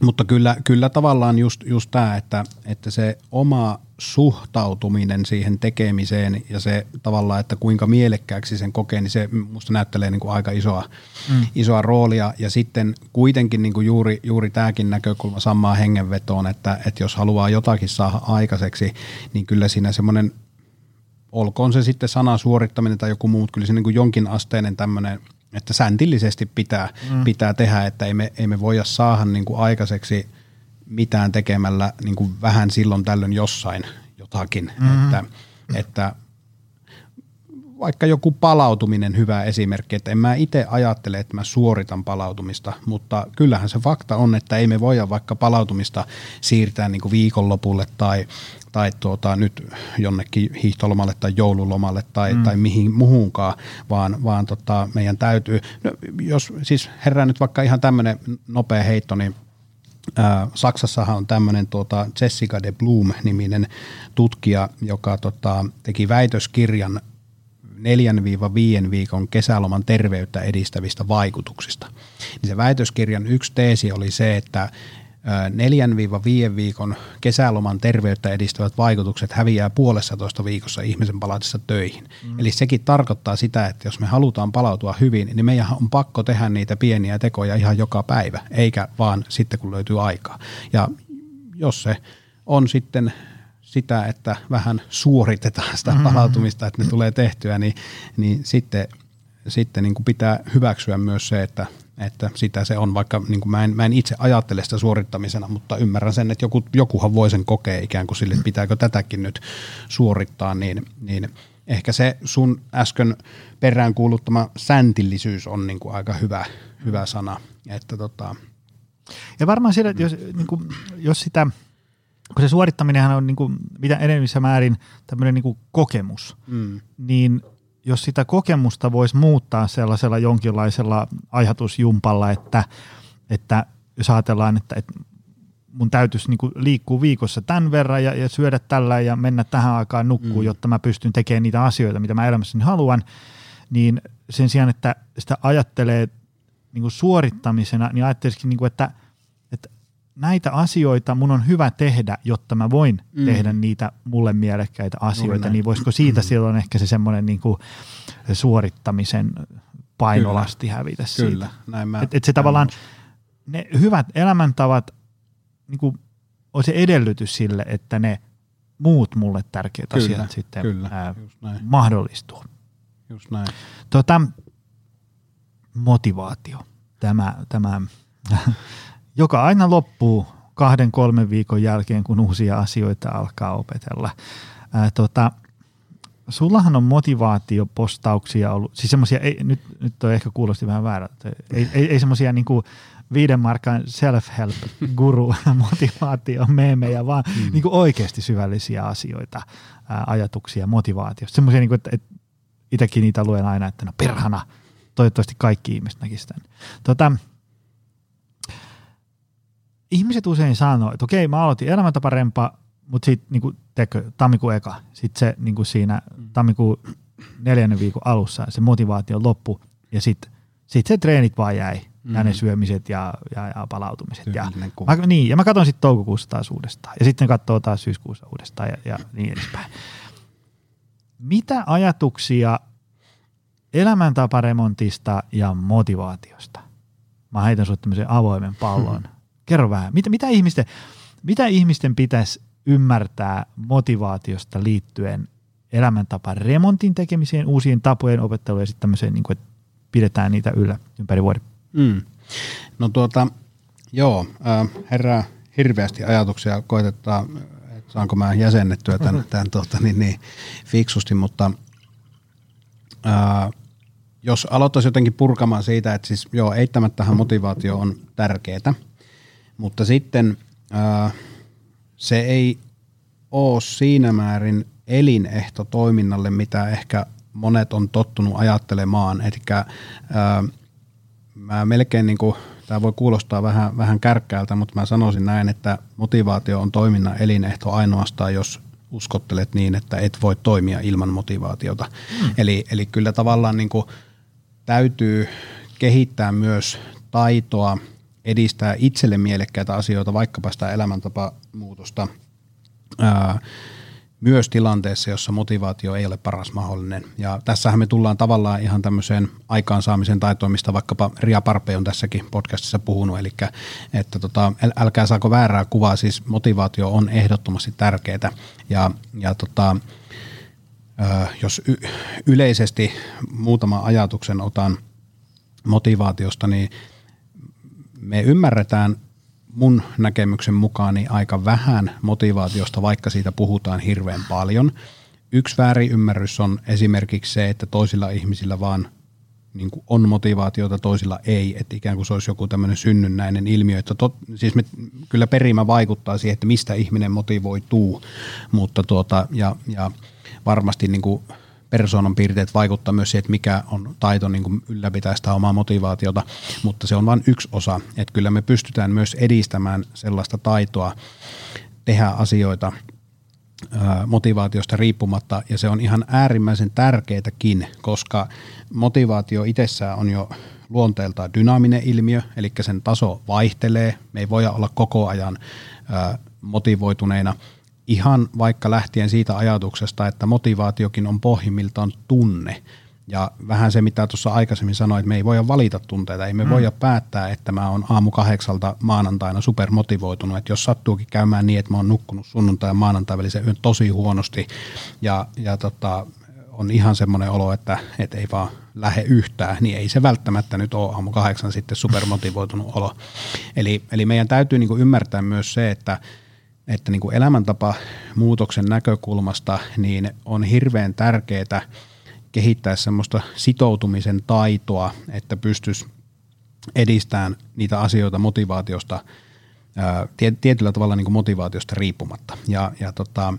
mutta kyllä, kyllä tavallaan just, just tämä, että, että se oma suhtautuminen siihen tekemiseen ja se tavallaan, että kuinka mielekkääksi sen kokee, niin se musta näyttelee niin kuin aika isoa, mm. isoa roolia. Ja sitten kuitenkin niin kuin juuri, juuri tämäkin näkökulma samaa hengenvetoon, että, että jos haluaa jotakin saada aikaiseksi, niin kyllä siinä semmoinen, olkoon se sitten sana suorittaminen tai joku muut, kyllä se niin kuin jonkin asteinen tämmöinen – että säntillisesti pitää, mm. pitää tehdä, että ei me, ei me voida saada niin kuin aikaiseksi mitään tekemällä niin kuin vähän silloin tällöin jossain jotakin. Mm. Että, että vaikka joku palautuminen hyvä esimerkki, että en mä itse ajattele, että mä suoritan palautumista, mutta kyllähän se fakta on, että ei me voida vaikka palautumista siirtää niin kuin viikonlopulle tai, tai tuota, nyt jonnekin hiihtolomalle tai joululomalle tai, mm. tai mihin muhunkaan, vaan, vaan tota, meidän täytyy, no, jos siis herää nyt vaikka ihan tämmöinen nopea heitto, niin Saksassahan on tämmöinen tuota Jessica de Bloom-niminen tutkija, joka tota, teki väitöskirjan 4-5 viikon kesäloman terveyttä edistävistä vaikutuksista. Niin se väitöskirjan yksi teesi oli se, että 4-5 viikon kesäloman terveyttä edistävät vaikutukset häviää puolessa toista viikossa ihmisen palatessa töihin. Mm. Eli sekin tarkoittaa sitä, että jos me halutaan palautua hyvin, niin meidän on pakko tehdä niitä pieniä tekoja ihan joka päivä, eikä vaan sitten kun löytyy aikaa. Ja jos se on sitten sitä, että vähän suoritetaan sitä mm-hmm. palautumista, että ne tulee tehtyä, niin, niin sitten, sitten niin kuin pitää hyväksyä myös se, että, että sitä se on, vaikka niin kuin mä, en, mä en itse ajattele sitä suorittamisena, mutta ymmärrän sen, että joku, jokuhan voi sen kokea ikään kuin sille, että pitääkö tätäkin nyt suorittaa, niin, niin ehkä se sun äsken perään kuuluttama säntillisyys on niin kuin aika hyvä, hyvä sana. Että tota. Ja varmaan sillä, että jos, niin kuin, jos sitä – kun se suorittaminenhan on niin kuin, mitä enemmissä määrin tämmöinen niin kuin kokemus, mm. niin jos sitä kokemusta voisi muuttaa sellaisella jonkinlaisella ajatusjumpalla, että, että jos ajatellaan, että, että mun täytyisi niin liikkua viikossa tämän verran ja, ja syödä tällä ja mennä tähän aikaan nukkuun, mm. jotta mä pystyn tekemään niitä asioita, mitä mä elämässäni haluan, niin sen sijaan, että sitä ajattelee niin kuin suorittamisena, niin ajattelisikin, niin kuin, että – näitä asioita mun on hyvä tehdä, jotta mä voin mm. tehdä niitä mulle mielekkäitä asioita, niin voisiko siitä mm. silloin ehkä se semmoinen niin kuin suorittamisen painolasti Kyllä. hävitä Kyllä. siitä. Näin mä, et, et se tavallaan, ne hyvät elämäntavat niin kuin, on se edellytys sille, että ne muut mulle tärkeät Kyllä. asiat sitten Kyllä. Ää, mahdollistuu. Just näin. Tota, motivaatio. Tämä, tämä joka aina loppuu kahden, kolmen viikon jälkeen, kun uusia asioita alkaa opetella. Ää, tota, sullahan on motivaatiopostauksia ollut, siis semmoisia, nyt, nyt toi ehkä kuulosti vähän väärältä, ei, ei, ei semmoisia niinku viiden markan self-help guru motivaatio meemejä, vaan mm. niinku oikeasti syvällisiä asioita, ää, ajatuksia motivaatiosta. Semmoisia, niinku, että, että itsekin niitä luen aina, että no perhana, toivottavasti kaikki ihmiset näkisivät tämän. Tota, ihmiset usein sanoo, että okei, mä aloitin elämäntaparempa, mutta sitten niin tekö, tammikuun eka, sitten se niin kuin siinä mm. tammikuun neljännen viikon alussa se motivaatio loppu ja sitten sit se treenit vaan jäi mm. ja ne syömiset ja, ja, ja palautumiset. ja, mä, niin, ja mä katson sitten toukokuussa taas uudestaan ja sitten katsoo taas syyskuussa uudestaan ja, ja niin edespäin. Mitä ajatuksia elämäntaparemontista ja motivaatiosta? Mä heitän sinulle tämmöisen avoimen pallon. Hmm Kerro vähän, mitä, mitä, ihmisten, mitä ihmisten pitäisi ymmärtää motivaatiosta liittyen elämäntapa remontin tekemiseen, uusien tapojen opetteluun ja sitten tämmöiseen, niin kuin, että pidetään niitä yllä ympäri vuoden? Mm. No tuota, joo, äh, herää hirveästi ajatuksia, koitetaan, että saanko mä jäsennettyä tämän, mm-hmm. tämän tuota, niin, niin, fiksusti, mutta äh, jos aloittaisi jotenkin purkamaan siitä, että siis joo, eittämättähän motivaatio on tärkeää, mutta sitten ää, se ei ole siinä määrin elinehto toiminnalle, mitä ehkä monet on tottunut ajattelemaan. Eli mä melkein niin kuin, tämä voi kuulostaa vähän, vähän kärkkäältä, mutta mä sanoisin näin, että motivaatio on toiminnan elinehto ainoastaan, jos uskottelet niin, että et voi toimia ilman motivaatiota. Mm. Eli, eli kyllä tavallaan niin kuin täytyy kehittää myös taitoa edistää itselle mielekkäitä asioita, vaikkapa sitä elämäntapamuutosta, ää, myös tilanteessa, jossa motivaatio ei ole paras mahdollinen. Ja tässähän me tullaan tavallaan ihan tämmöiseen aikaansaamisen taitoon, mistä vaikkapa Ria Parpe on tässäkin podcastissa puhunut, eli että tota, älkää saako väärää kuvaa, siis motivaatio on ehdottomasti tärkeää. Ja, ja tota, jos y- yleisesti muutama ajatuksen otan motivaatiosta, niin me ymmärretään mun näkemyksen mukaan niin aika vähän motivaatiosta, vaikka siitä puhutaan hirveän paljon. yksi väärinymmärrys on esimerkiksi se, että toisilla ihmisillä vaan niin kuin on motivaatiota, toisilla ei, että ikään kuin se olisi joku tämmöinen synnynnäinen ilmiö. Että tot, siis me, kyllä perimä vaikuttaa siihen, että mistä ihminen motivoituu, mutta tuota, ja, ja varmasti niin kuin persoonan piirteet vaikuttaa myös siihen, että mikä on taito niin kuin ylläpitää sitä omaa motivaatiota, mutta se on vain yksi osa, että kyllä me pystytään myös edistämään sellaista taitoa tehdä asioita – motivaatiosta riippumatta, ja se on ihan äärimmäisen tärkeätäkin, koska motivaatio itsessään on jo luonteeltaan dynaaminen ilmiö, eli sen taso vaihtelee, me ei voida olla koko ajan motivoituneina, ihan vaikka lähtien siitä ajatuksesta, että motivaatiokin on pohjimmiltaan tunne, ja vähän se, mitä tuossa aikaisemmin sanoin, että me ei voida valita tunteita, ei me mm. voida päättää, että mä oon aamu kahdeksalta maanantaina supermotivoitunut, että jos sattuukin käymään niin, että mä oon nukkunut sunnuntai ja maanantai välisen yön tosi huonosti ja, ja tota, on ihan semmoinen olo, että, että ei vaan lähde yhtään, niin ei se välttämättä nyt ole aamu kahdeksan sitten supermotivoitunut olo. Eli, eli meidän täytyy niin kuin ymmärtää myös se, että, että niin kuin elämäntapa muutoksen näkökulmasta niin on hirveän tärkeää, kehittää semmoista sitoutumisen taitoa, että pystyisi edistämään niitä asioita motivaatiosta, tietyllä tavalla niin kuin motivaatiosta riippumatta. Ja, ja tota,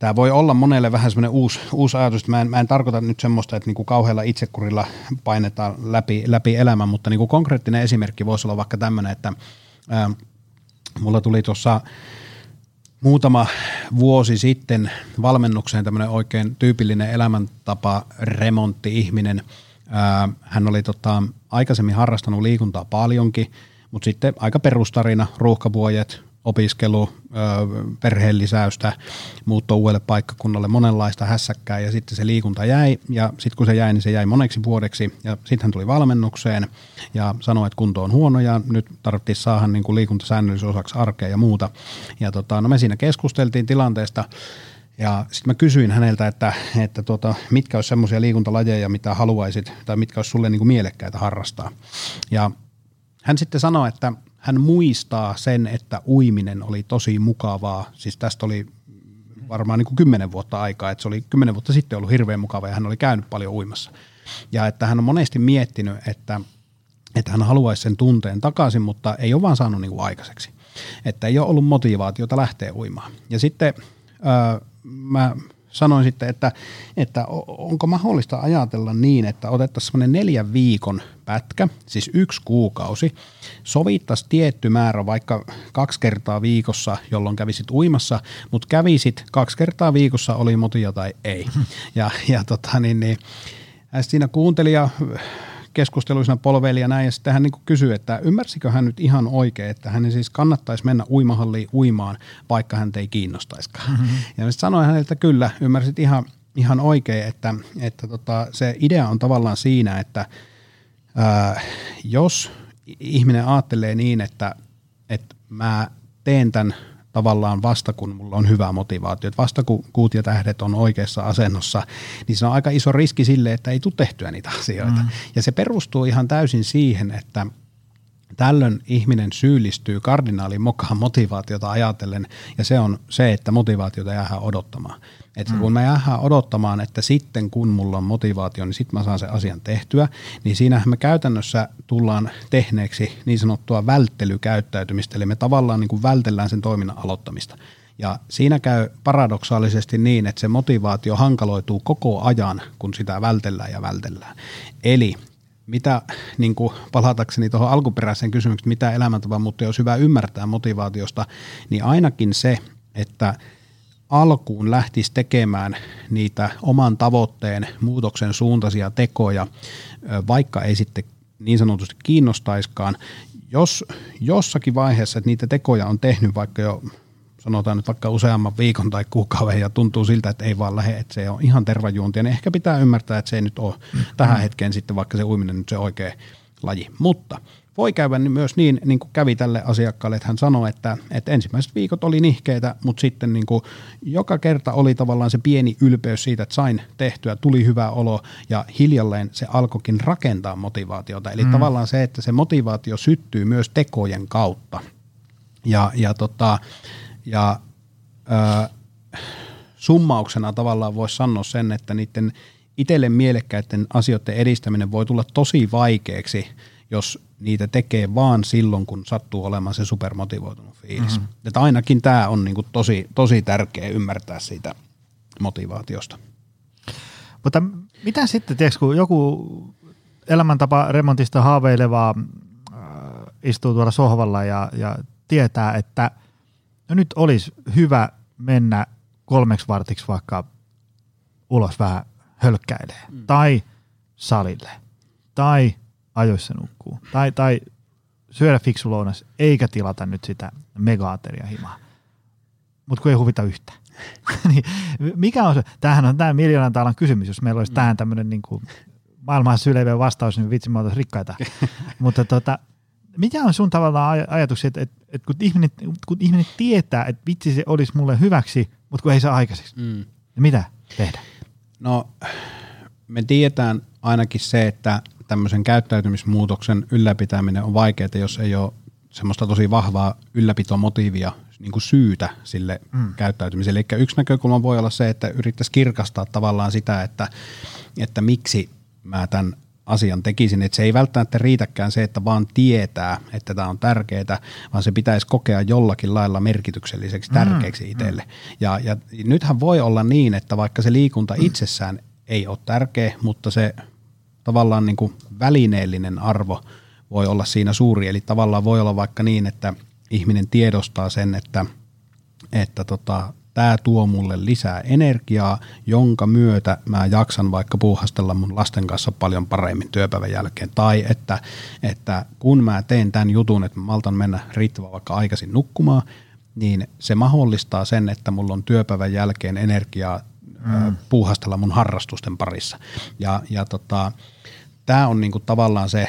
Tämä voi olla monelle vähän semmoinen uusi, uusi ajatus, että mä en, mä en tarkoita nyt semmoista, että niinku kauhealla itsekurilla painetaan läpi, läpi elämän, mutta niinku konkreettinen esimerkki voisi olla vaikka tämmöinen, että ää, mulla tuli tuossa muutama vuosi sitten valmennukseen tämmöinen oikein tyypillinen elämäntapa remontti-ihminen. Hän oli tota, aikaisemmin harrastanut liikuntaa paljonkin, mutta sitten aika perustarina, ruuhkavuojet, opiskelu, perheen lisäystä, muutto uudelle paikkakunnalle, monenlaista hässäkkää ja sitten se liikunta jäi ja sitten kun se jäi, niin se jäi moneksi vuodeksi ja sitten hän tuli valmennukseen ja sanoi, että kunto on huono ja nyt tarvittiin saada niin kuin liikunta osaksi arkea ja muuta. Ja tota, no me siinä keskusteltiin tilanteesta ja sitten mä kysyin häneltä, että, että tota, mitkä olisi semmoisia liikuntalajeja, mitä haluaisit tai mitkä olisi sulle niin kuin mielekkäitä harrastaa. Ja hän sitten sanoi, että hän muistaa sen, että uiminen oli tosi mukavaa. Siis tästä oli varmaan niin kuin kymmenen vuotta aikaa, että se oli kymmenen vuotta sitten ollut hirveän mukava ja hän oli käynyt paljon uimassa. Ja että hän on monesti miettinyt, että, että hän haluaisi sen tunteen takaisin, mutta ei ole vaan saanut niin kuin aikaiseksi. Että ei ole ollut motivaatiota lähteä uimaan. Ja sitten öö, mä sanoin sitten, että, että onko mahdollista ajatella niin, että otettaisiin semmoinen neljän viikon pätkä, siis yksi kuukausi, sovittaisiin tietty määrä vaikka kaksi kertaa viikossa, jolloin kävisit uimassa, mutta kävisit kaksi kertaa viikossa, oli motia tai ei. Ja, ja tota, niin, niin, siinä kuuntelija keskusteluissa polveili ja näin, ja sitten hän niin kysyi, että ymmärsikö hän nyt ihan oikein, että hänen siis kannattaisi mennä uimahalliin uimaan, vaikka hän ei kiinnostaisikaan. Mm-hmm. Ja mä sanoin hänelle, että kyllä, ymmärsit ihan, ihan oikein, että, että tota, se idea on tavallaan siinä, että ää, jos ihminen ajattelee niin, että, että mä teen tämän tavallaan vasta kun mulla on hyvä motivaatio, että vasta kun kuut ja tähdet on oikeassa asennossa, niin se on aika iso riski sille, että ei tule tehtyä niitä asioita. Mm. Ja se perustuu ihan täysin siihen, että tällöin ihminen syyllistyy kardinaalin mukaan motivaatiota ajatellen, ja se on se, että motivaatiota jäähän odottamaan. Että mm. kun me jäähän odottamaan, että sitten kun mulla on motivaatio, niin sitten mä saan sen asian tehtyä, niin siinähän me käytännössä tullaan tehneeksi niin sanottua välttelykäyttäytymistä, eli me tavallaan niin kuin vältellään sen toiminnan aloittamista. Ja siinä käy paradoksaalisesti niin, että se motivaatio hankaloituu koko ajan, kun sitä vältellään ja vältellään. Eli mitä, niin kuin palatakseni tuohon alkuperäiseen kysymykseen, mitä elämäntapa mutta jos hyvä ymmärtää motivaatiosta, niin ainakin se, että alkuun lähtisi tekemään niitä oman tavoitteen muutoksen suuntaisia tekoja, vaikka ei sitten niin sanotusti kiinnostaiskaan. Jos jossakin vaiheessa, että niitä tekoja on tehnyt vaikka jo sanotaan nyt vaikka useamman viikon tai kuukauden ja tuntuu siltä, että ei vaan lähde, että se on ihan tervajuontia, niin ehkä pitää ymmärtää, että se ei nyt ole mm. tähän hetkeen sitten vaikka se uiminen nyt se oikea laji. Mutta voi käydä myös niin, niin kuin kävi tälle asiakkaalle, että hän sanoi, että, että ensimmäiset viikot oli nihkeitä, mutta sitten niin kuin joka kerta oli tavallaan se pieni ylpeys siitä, että sain tehtyä, tuli hyvä olo ja hiljalleen se alkoikin rakentaa motivaatiota. Eli mm. tavallaan se, että se motivaatio syttyy myös tekojen kautta. Ja, ja tota, ja ö, summauksena tavallaan voisi sanoa sen, että niiden itselle mielekkäiden asioiden edistäminen voi tulla tosi vaikeaksi, jos niitä tekee vaan silloin, kun sattuu olemaan se supermotivoitunut fiilis. Mm-hmm. Että ainakin tämä on niinku tosi, tosi tärkeä ymmärtää siitä motivaatiosta. Mutta mitä sitten, tiedätkö, kun joku elämäntapa remontista haaveileva äh, istuu tuolla sohvalla ja, ja tietää, että no nyt olisi hyvä mennä kolmeksi vartiksi vaikka ulos vähän hölkkäilee, mm. tai salille, tai ajoissa nukkuu, tai, tai syödä fiksu lounas, eikä tilata nyt sitä megaateria himaa. Mutta kun ei huvita yhtään. niin, mikä on se, tämähän on tämä miljoonan taalan kysymys, jos meillä olisi mm. tähän tämmöinen niin kuin maailman syleviä vastaus, niin vitsi, me rikkaita. Mutta tota, mikä on sun tavallaan aj- ajatus, että, että, että kun, ihminen, kun ihminen tietää, että vitsi se olisi mulle hyväksi, mutta kun ei saa aikaiseksi, mm. niin mitä tehdä? No me tiedetään ainakin se, että tämmöisen käyttäytymismuutoksen ylläpitäminen on vaikeaa, jos ei ole semmoista tosi vahvaa ylläpitomotiivia, niin kuin syytä sille mm. käyttäytymiselle. Eli yksi näkökulma voi olla se, että yrittäisi kirkastaa tavallaan sitä, että, että miksi mä tämän asian tekisin, että se ei välttämättä riitäkään se, että vaan tietää, että tämä on tärkeää, vaan se pitäisi kokea jollakin lailla merkitykselliseksi, mm, tärkeäksi mm. itselle. Mm. Ja, ja nythän voi olla niin, että vaikka se liikunta mm. itsessään ei ole tärkeä, mutta se tavallaan niin kuin välineellinen arvo voi olla siinä suuri. Eli tavallaan voi olla vaikka niin, että ihminen tiedostaa sen, että, että tota, tämä tuo mulle lisää energiaa, jonka myötä mä jaksan vaikka puuhastella mun lasten kanssa paljon paremmin työpäivän jälkeen. Tai että, että kun mä teen tämän jutun, että mä maltan mennä riittävän vaikka aikaisin nukkumaan, niin se mahdollistaa sen, että mulla on työpäivän jälkeen energiaa mm. puuhastella mun harrastusten parissa. Ja, ja tota, tämä on niinku tavallaan se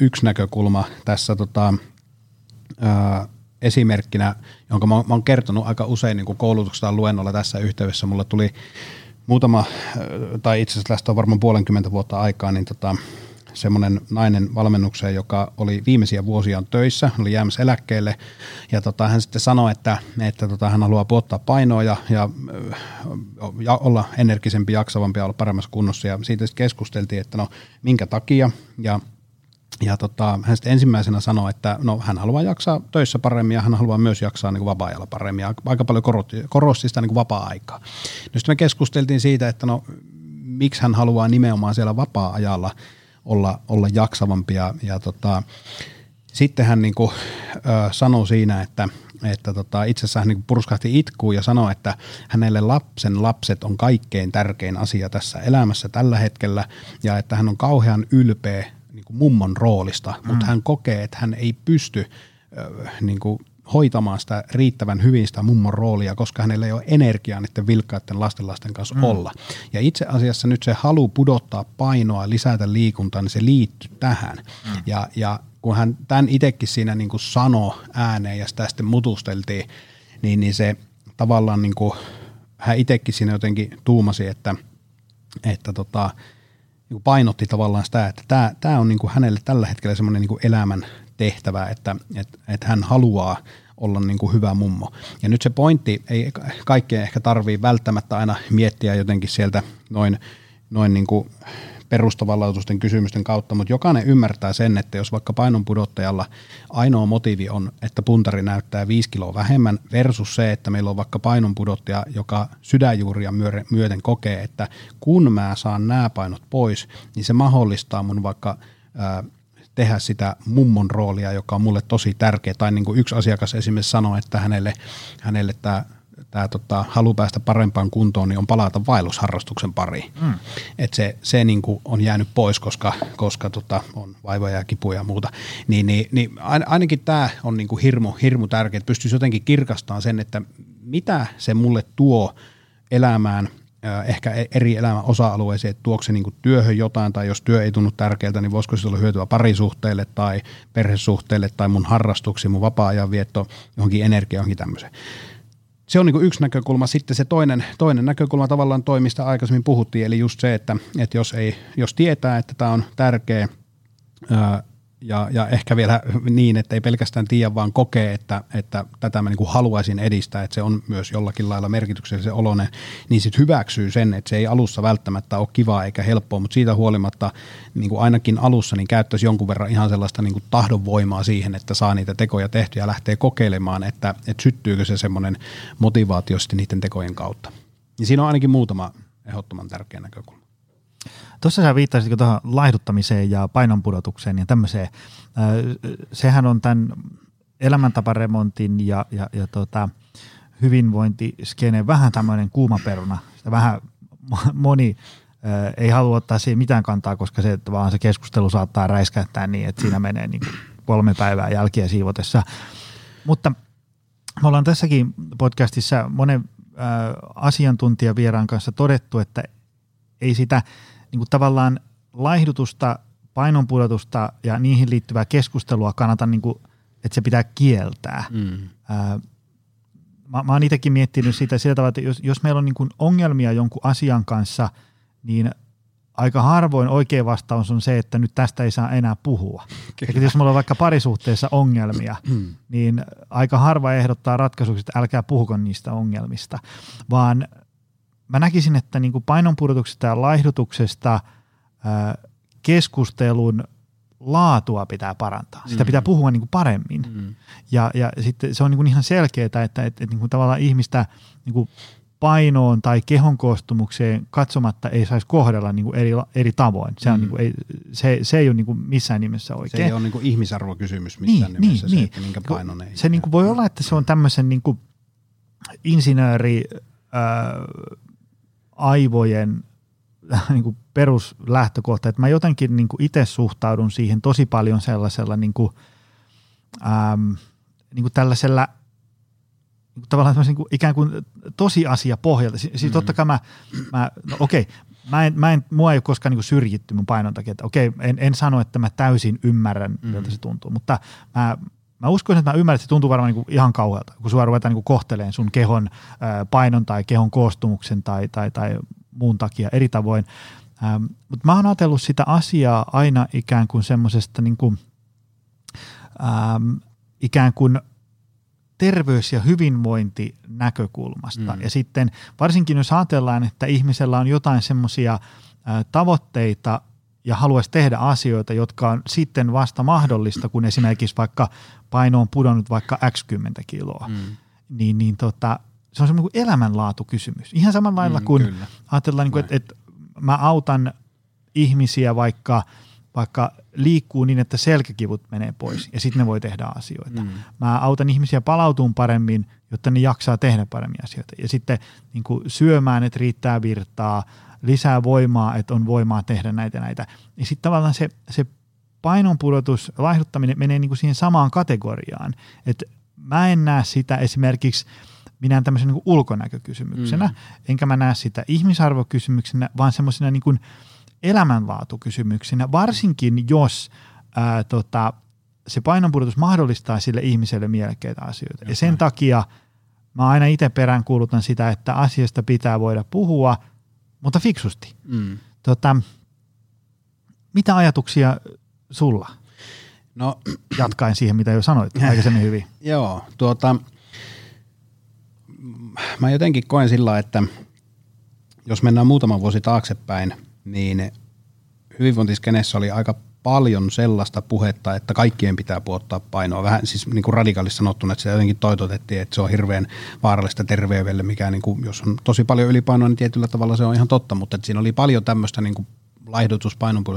yksi näkökulma tässä tota, ää, esimerkkinä, jonka mä, mä oon kertonut aika usein niin koulutuksesta luennolla tässä yhteydessä. Mulle tuli muutama, tai itse asiassa tästä on varmaan puolenkymmentä vuotta aikaa, niin tota, semmoinen nainen valmennukseen, joka oli viimeisiä vuosiaan töissä, oli jäämässä eläkkeelle, ja tota, hän sitten sanoi, että, että tota, hän haluaa puottaa painoa ja, ja, ja olla energisempi, jaksavampi ja olla paremmassa kunnossa, ja siitä sitten keskusteltiin, että no minkä takia, ja ja tota, hän sitten ensimmäisenä sanoi, että no, hän haluaa jaksaa töissä paremmin ja hän haluaa myös jaksaa niin kuin vapaa-ajalla paremmin. Ja aika paljon korosti, korosti sitä niin kuin vapaa-aikaa. No sitten me keskusteltiin siitä, että no, miksi hän haluaa nimenomaan siellä vapaa-ajalla olla, olla jaksavampi. Ja, ja tota, sitten hän niin kuin, ö, sanoi siinä, että, että tota, itse asiassa hän niin purskahti itkuun ja sanoi, että hänelle lapsen lapset on kaikkein tärkein asia tässä elämässä tällä hetkellä ja että hän on kauhean ylpeä niin kuin mummon roolista, mm. mutta hän kokee, että hän ei pysty niin kuin hoitamaan sitä riittävän hyvin sitä mummon roolia, koska hänellä ei ole energiaa niiden vilkkaiden lastenlasten kanssa mm. olla. Ja itse asiassa nyt se halu pudottaa painoa, lisätä liikuntaa, niin se liittyy tähän. Mm. Ja, ja kun hän tämän itsekin siinä niin kuin sanoi ääneen ja sitä sitten mutusteltiin, niin, niin se tavallaan niin kuin, hän itsekin siinä jotenkin tuumasi, että, että tota, niin painotti tavallaan sitä, että tämä, tämä on niin kuin hänelle tällä hetkellä semmoinen niin elämän tehtävä, että, että, että hän haluaa olla niin kuin hyvä mummo. Ja nyt se pointti, ei kaikkea ehkä tarvii välttämättä aina miettiä jotenkin sieltä noin, noin niin kuin perustavanlaatuisten kysymysten kautta, mutta jokainen ymmärtää sen, että jos vaikka painon pudottajalla ainoa motiivi on, että puntari näyttää 5 kiloa vähemmän versus se, että meillä on vaikka painon pudottaja, joka sydänjuuria myöten kokee, että kun mä saan nämä painot pois, niin se mahdollistaa mun vaikka ää, tehdä sitä mummon roolia, joka on mulle tosi tärkeä. Tai niin kuin yksi asiakas esimerkiksi sanoi, että hänelle, hänelle tämä tämä tota, halu päästä parempaan kuntoon, niin on palata vaellusharrastuksen pariin. Mm. Et se se niin kuin on jäänyt pois, koska, koska tota, on vaivoja ja kipuja ja muuta. Niin, niin, niin ainakin tämä on niin kuin hirmu, hirmu tärkeä, että pystyisi jotenkin kirkastamaan sen, että mitä se mulle tuo elämään – ehkä e-, eri elämän osa-alueisiin, että tuokse niin työhön jotain, tai jos työ ei tunnu tärkeältä, niin voisiko se olla hyötyä parisuhteelle tai perhesuhteelle tai mun harrastuksiin, mun vapaa-ajan vietto, johonkin energiaan, johonkin tämmöiseen se on niin yksi näkökulma. Sitten se toinen, toinen näkökulma tavallaan toimista aikaisemmin puhuttiin, eli just se, että, että jos, ei, jos tietää, että tämä on tärkeä, ää, ja, ja ehkä vielä niin, että ei pelkästään tiedä, vaan kokee, että, että tätä mä niin kuin haluaisin edistää, että se on myös jollakin lailla merkityksellisen oloinen, niin sitten hyväksyy sen, että se ei alussa välttämättä ole kivaa eikä helppoa, mutta siitä huolimatta niin kuin ainakin alussa niin käyttäisi jonkun verran ihan sellaista niin kuin tahdonvoimaa siihen, että saa niitä tekoja tehtyä ja lähtee kokeilemaan, että, että syttyykö se semmoinen motivaatio sitten niiden tekojen kautta. Ja siinä on ainakin muutama ehdottoman tärkeä näkökulma. Tuossa sä viittasit tuohon laihduttamiseen ja painonpudotukseen ja tämmöiseen. Sehän on tämän elämäntaparemontin ja, ja, ja tota, hyvinvointiskeneen vähän tämmöinen kuumaperuna. Sitä vähän moni ei halua ottaa siihen mitään kantaa, koska se, vaan se keskustelu saattaa räiskäyttää niin, että siinä menee niin kolme päivää jälkiä siivotessa. Mutta me ollaan tässäkin podcastissa monen asiantuntijavieraan kanssa todettu, että ei sitä niin kuin tavallaan laihdutusta, painonpudotusta ja niihin liittyvää keskustelua kannata, niin kuin, että se pitää kieltää. Mm. Ää, mä, mä oon itsekin miettinyt sitä sillä tavalla, että jos, jos meillä on niin kuin ongelmia jonkun asian kanssa, niin aika harvoin oikea vastaus on se, että nyt tästä ei saa enää puhua. Eli jos meillä on vaikka parisuhteessa ongelmia, mm. niin aika harva ehdottaa ratkaisuksi, että älkää puhuko niistä ongelmista, vaan mä näkisin, että niin kuin painonpudotuksesta ja laihdutuksesta keskustelun laatua pitää parantaa. Sitä mm. pitää puhua niin kuin paremmin. Mm. Ja, ja sitten se on niin kuin ihan selkeää, että, että, että niin kuin tavallaan ihmistä niin kuin painoon tai kehon koostumukseen katsomatta ei saisi kohdella niin kuin eri, eri tavoin. Se, on mm. niin kuin, ei, se, se ei ole niin kuin missään nimessä oikein. Se ei ole niin kuin ihmisarvokysymys missään niin, nimessä, niin, se, niin. että minkä painon ei. Se niin kuin voi olla, että se on tämmöisen niin kuin insinööri äh, aivojen niin kuin peruslähtökohta, että mä jotenkin niin kuin itse suhtaudun siihen tosi paljon sellaisella niin kuin, äm, niin kuin tällaisella niin kuin tavallaan niin kuin ikään kuin tosiasia pohjalta. Siis mm. totta kai mä, mä no okei, okay, mä en, mä en, mua ei ole koskaan niin syrjitty mun painon takia, että okei, en, en sano, että mä täysin ymmärrän, mm. miltä se tuntuu, mutta mä, Mä uskoisin, että mä ymmärrän, että se tuntuu varmaan niin kuin ihan kauhealta, kun sua ruvetaan niin kohteleen sun kehon painon tai kehon koostumuksen tai, tai, tai muun takia eri tavoin. Ähm, mutta mä oon ajatellut sitä asiaa aina ikään kuin semmoisesta niin kuin, ähm, ikään kuin terveys- ja hyvinvointi näkökulmasta. Mm. Ja sitten varsinkin jos ajatellaan, että ihmisellä on jotain semmoisia äh, tavoitteita, ja haluaisi tehdä asioita, jotka on sitten vasta mahdollista, kun esimerkiksi vaikka paino on pudonnut vaikka x 10 kiloa, mm. niin, niin tota, se on semmoinen kuin elämänlaatukysymys. Ihan samalla lailla mm, kuin kyllä. ajatellaan, niin kuin, että, että mä autan ihmisiä vaikka, vaikka liikkuu niin, että selkäkivut menee pois ja sitten ne voi tehdä asioita. Mm. Mä autan ihmisiä palautumaan paremmin, jotta ne jaksaa tehdä paremmin asioita. Ja sitten niin kuin syömään, että riittää virtaa, lisää voimaa, että on voimaa tehdä näitä näitä. Ja sitten tavallaan se, se painonpudotus, laihduttaminen menee niin kuin siihen samaan kategoriaan. Että mä en näe sitä esimerkiksi minä tämmöisen niin ulkonäkökysymyksenä, mm. enkä mä näe sitä ihmisarvokysymyksenä, vaan semmoisena niin elämänlaatukysymyksenä, varsinkin jos ää, tota, se painonpudotus mahdollistaa sille ihmiselle mielekkäitä asioita. Jota. Ja sen takia mä aina itse peräänkuulutan sitä, että asiasta pitää voida puhua – mutta fiksusti. Mm. Tota, mitä ajatuksia sulla? No, Jatkaen siihen, mitä jo sanoit aikaisemmin hyvin. Joo, tuota, mä jotenkin koen sillä, että jos mennään muutama vuosi taaksepäin, niin hyvinvointiskenessä oli aika paljon sellaista puhetta, että kaikkien pitää puottaa painoa. Vähän siis niin kuin radikaalissa sanottuna, että se jotenkin toitotettiin, että se on hirveän vaarallista terveydelle, mikä niin kuin, jos on tosi paljon ylipainoa, niin tietyllä tavalla se on ihan totta, mutta että siinä oli paljon tämmöistä niin kuin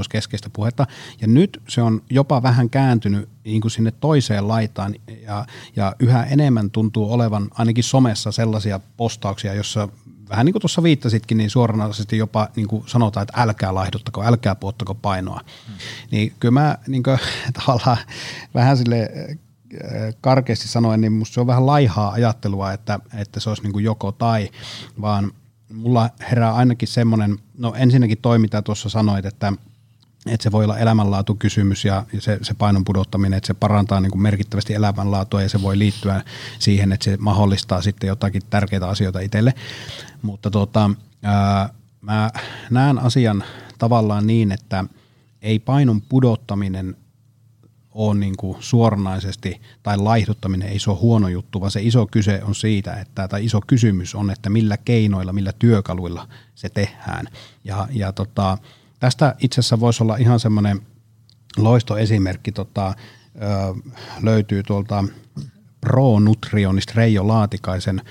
keskeistä puhetta. Ja nyt se on jopa vähän kääntynyt niin kuin sinne toiseen laitaan ja, ja yhä enemmän tuntuu olevan ainakin somessa sellaisia postauksia, jossa vähän niin kuin tuossa viittasitkin, niin suoranaisesti jopa niin kuin sanotaan, että älkää laihduttako, älkää puottako painoa. Hmm. Niin kyllä mä niin kuin, tavallaan vähän sille äh, karkeasti sanoen, niin musta se on vähän laihaa ajattelua, että, että se olisi niin kuin joko tai, vaan mulla herää ainakin semmoinen, no ensinnäkin toi, mitä tuossa sanoit, että että se voi olla elämänlaatukysymys ja se, se painon pudottaminen, että se parantaa niin kuin merkittävästi elämänlaatua ja se voi liittyä siihen, että se mahdollistaa sitten jotakin tärkeitä asioita itselle. Mutta tota, ää, mä näen asian tavallaan niin, että ei painon pudottaminen ole niin kuin suoranaisesti, tai laihduttaminen ei se ole huono juttu, vaan se iso kyse on siitä, että, tai iso kysymys on, että millä keinoilla, millä työkaluilla se tehdään. Ja, ja tota, tästä itse asiassa voisi olla ihan semmoinen loistoesimerkki, tota, ö, löytyy tuolta Pro Nutrionista Reijo Laatikaisen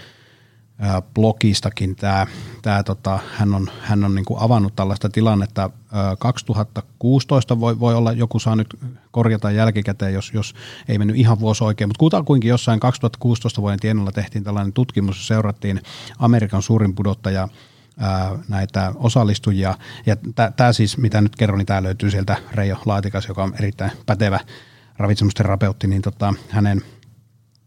blogistakin tämä, tämä tota, hän on, hän on niin kuin avannut tällaista tilannetta. 2016, voi, voi olla joku saa nyt korjata jälkikäteen, jos, jos ei mennyt ihan vuosi oikein, mutta kutakuinkin jossain 2016 vuoden tienolla tehtiin tällainen tutkimus, jossa seurattiin Amerikan suurin pudottaja näitä osallistujia. Ja tämä siis, mitä nyt kerron, niin tämä löytyy sieltä Reijo Laatikas, joka on erittäin pätevä ravitsemusterapeutti, niin tota, hänen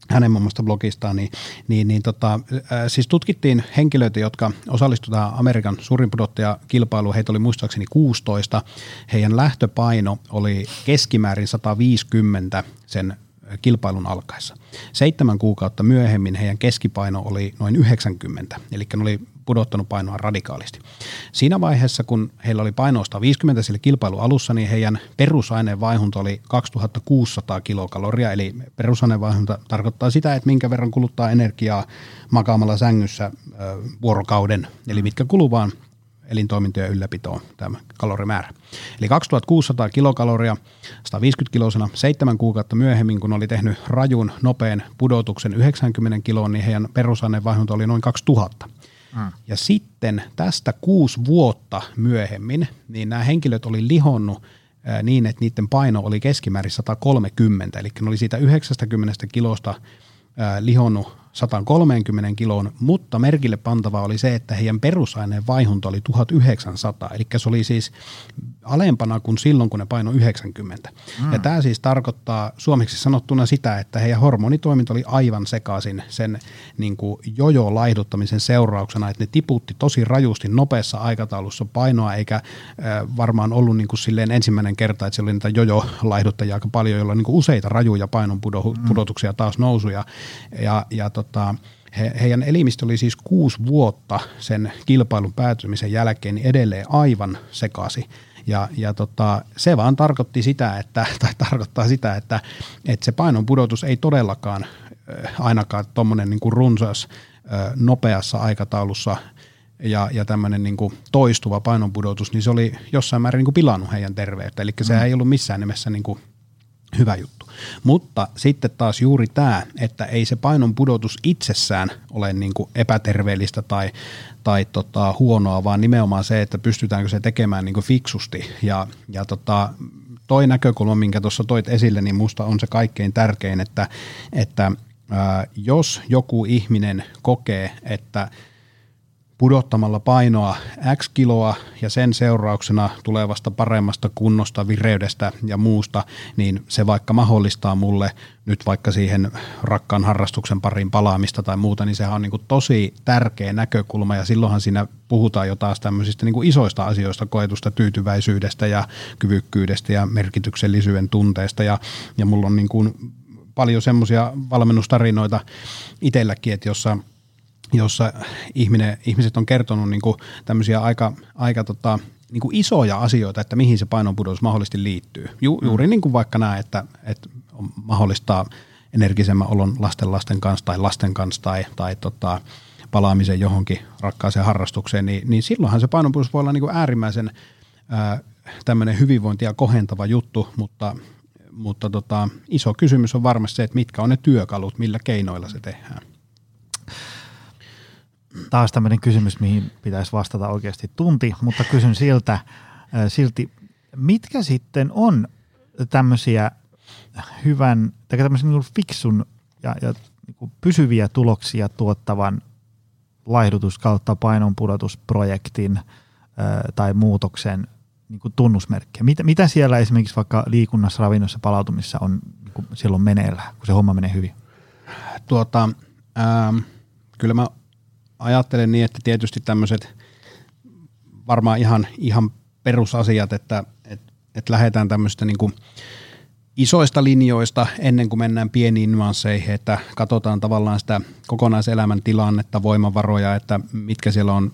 hänen muun muassa blogistaan, niin, niin, niin tota, siis tutkittiin henkilöitä, jotka osallistutaan Amerikan suurin pudottajakilpailuun. Heitä oli muistaakseni 16. Heidän lähtöpaino oli keskimäärin 150 sen kilpailun alkaessa. Seitsemän kuukautta myöhemmin heidän keskipaino oli noin 90, eli ne oli pudottanut painoa radikaalisti. Siinä vaiheessa, kun heillä oli painoa 150 sille kilpailu alussa, niin heidän perusaineenvaihunta oli 2600 kilokaloria, eli perusaineenvaihunta tarkoittaa sitä, että minkä verran kuluttaa energiaa makaamalla sängyssä vuorokauden, eli mitkä kuluu vaan elintoimintojen ylläpitoon tämä kalorimäärä. Eli 2600 kilokaloria 150 kilosena seitsemän kuukautta myöhemmin, kun oli tehnyt rajun nopean pudotuksen 90 kiloon, niin heidän perusaineenvaihdunta oli noin 2000. Mm. Ja sitten tästä kuusi vuotta myöhemmin, niin nämä henkilöt oli lihonnut niin, että niiden paino oli keskimäärin 130, eli ne oli siitä 90 kilosta lihonnut 130 kiloon, mutta merkille pantava oli se, että heidän perusaineen vaihunta oli 1900, eli se oli siis alempana kuin silloin, kun ne paino 90. Mm. Ja tämä siis tarkoittaa suomeksi sanottuna sitä, että heidän hormonitoiminta oli aivan sekaisin sen niin kuin jojo-laihduttamisen seurauksena, että ne tiputti tosi rajusti nopeassa aikataulussa painoa, eikä äh, varmaan ollut niin kuin silleen ensimmäinen kerta, että se oli niitä jojo-laihduttajia aika paljon, joilla on niin kuin useita rajuja painon mm. pudotuksia taas nousuja. Ja, ja tota, he, heidän elimistö oli siis kuusi vuotta sen kilpailun päätymisen jälkeen niin edelleen aivan sekasi. Ja, ja tota, se vaan tarkoitti sitä, että, tai tarkoittaa sitä, että, että se painon pudotus ei todellakaan ainakaan tuommoinen niin runsas nopeassa aikataulussa ja, ja tämmöinen niin kuin toistuva painonpudotus, niin se oli jossain määrin niin kuin pilannut heidän terveyttä. Eli se mm. ei ollut missään nimessä niin kuin hyvä juttu. Mutta sitten taas juuri tämä, että ei se painon pudotus itsessään ole niin kuin epäterveellistä tai, tai tota, huonoa, vaan nimenomaan se, että pystytäänkö se tekemään niin kuin fiksusti. Ja, ja tota, toi näkökulma, minkä tuossa toit esille, niin musta on se kaikkein tärkein, että, että ää, jos joku ihminen kokee, että – pudottamalla painoa X kiloa ja sen seurauksena tulevasta paremmasta kunnosta, vireydestä ja muusta, niin se vaikka mahdollistaa mulle nyt vaikka siihen rakkaan harrastuksen pariin palaamista tai muuta, niin sehän on niin kuin tosi tärkeä näkökulma. Ja silloinhan siinä puhutaan jo taas tämmöisistä niin kuin isoista asioista, koetusta tyytyväisyydestä ja kyvykkyydestä ja merkityksellisyyden tunteesta. Ja, ja mulla on niin kuin paljon semmoisia valmennustarinoita itselläkin, että jossa – jossa ihminen, ihmiset on kertonut niin kuin tämmöisiä aika, aika tota, niin kuin isoja asioita, että mihin se painonpudotus mahdollisesti liittyy. Ju, mm. juuri niin kuin vaikka nämä, että, että mahdollistaa energisemmän olon lasten lasten kanssa tai lasten kanssa tai, tai tota, palaamisen johonkin rakkaaseen harrastukseen, niin, niin silloinhan se painonpudotus voi olla niin kuin äärimmäisen ää, tämmöinen hyvinvointia kohentava juttu, mutta, mutta tota, iso kysymys on varmasti se, että mitkä on ne työkalut, millä keinoilla se tehdään taas tämmöinen kysymys, mihin pitäisi vastata oikeasti tunti, mutta kysyn siltä, silti, mitkä sitten on tämmöisiä hyvän, tai tämmöisen niin fiksun ja, ja niin pysyviä tuloksia tuottavan laihdutus kautta painonpudotusprojektin tai muutoksen niin kuin tunnusmerkkejä? Mitä, mitä siellä esimerkiksi vaikka liikunnassa, ravinnossa, palautumissa on niin silloin meneillä, kun se homma menee hyvin? Tuota, ähm, kyllä mä ajattelen niin, että tietysti tämmöiset varmaan ihan, ihan perusasiat, että et, et lähdetään tämmöistä niin isoista linjoista ennen kuin mennään pieniin nyansseihin, että katsotaan tavallaan sitä kokonaiselämän tilannetta, voimavaroja, että mitkä siellä on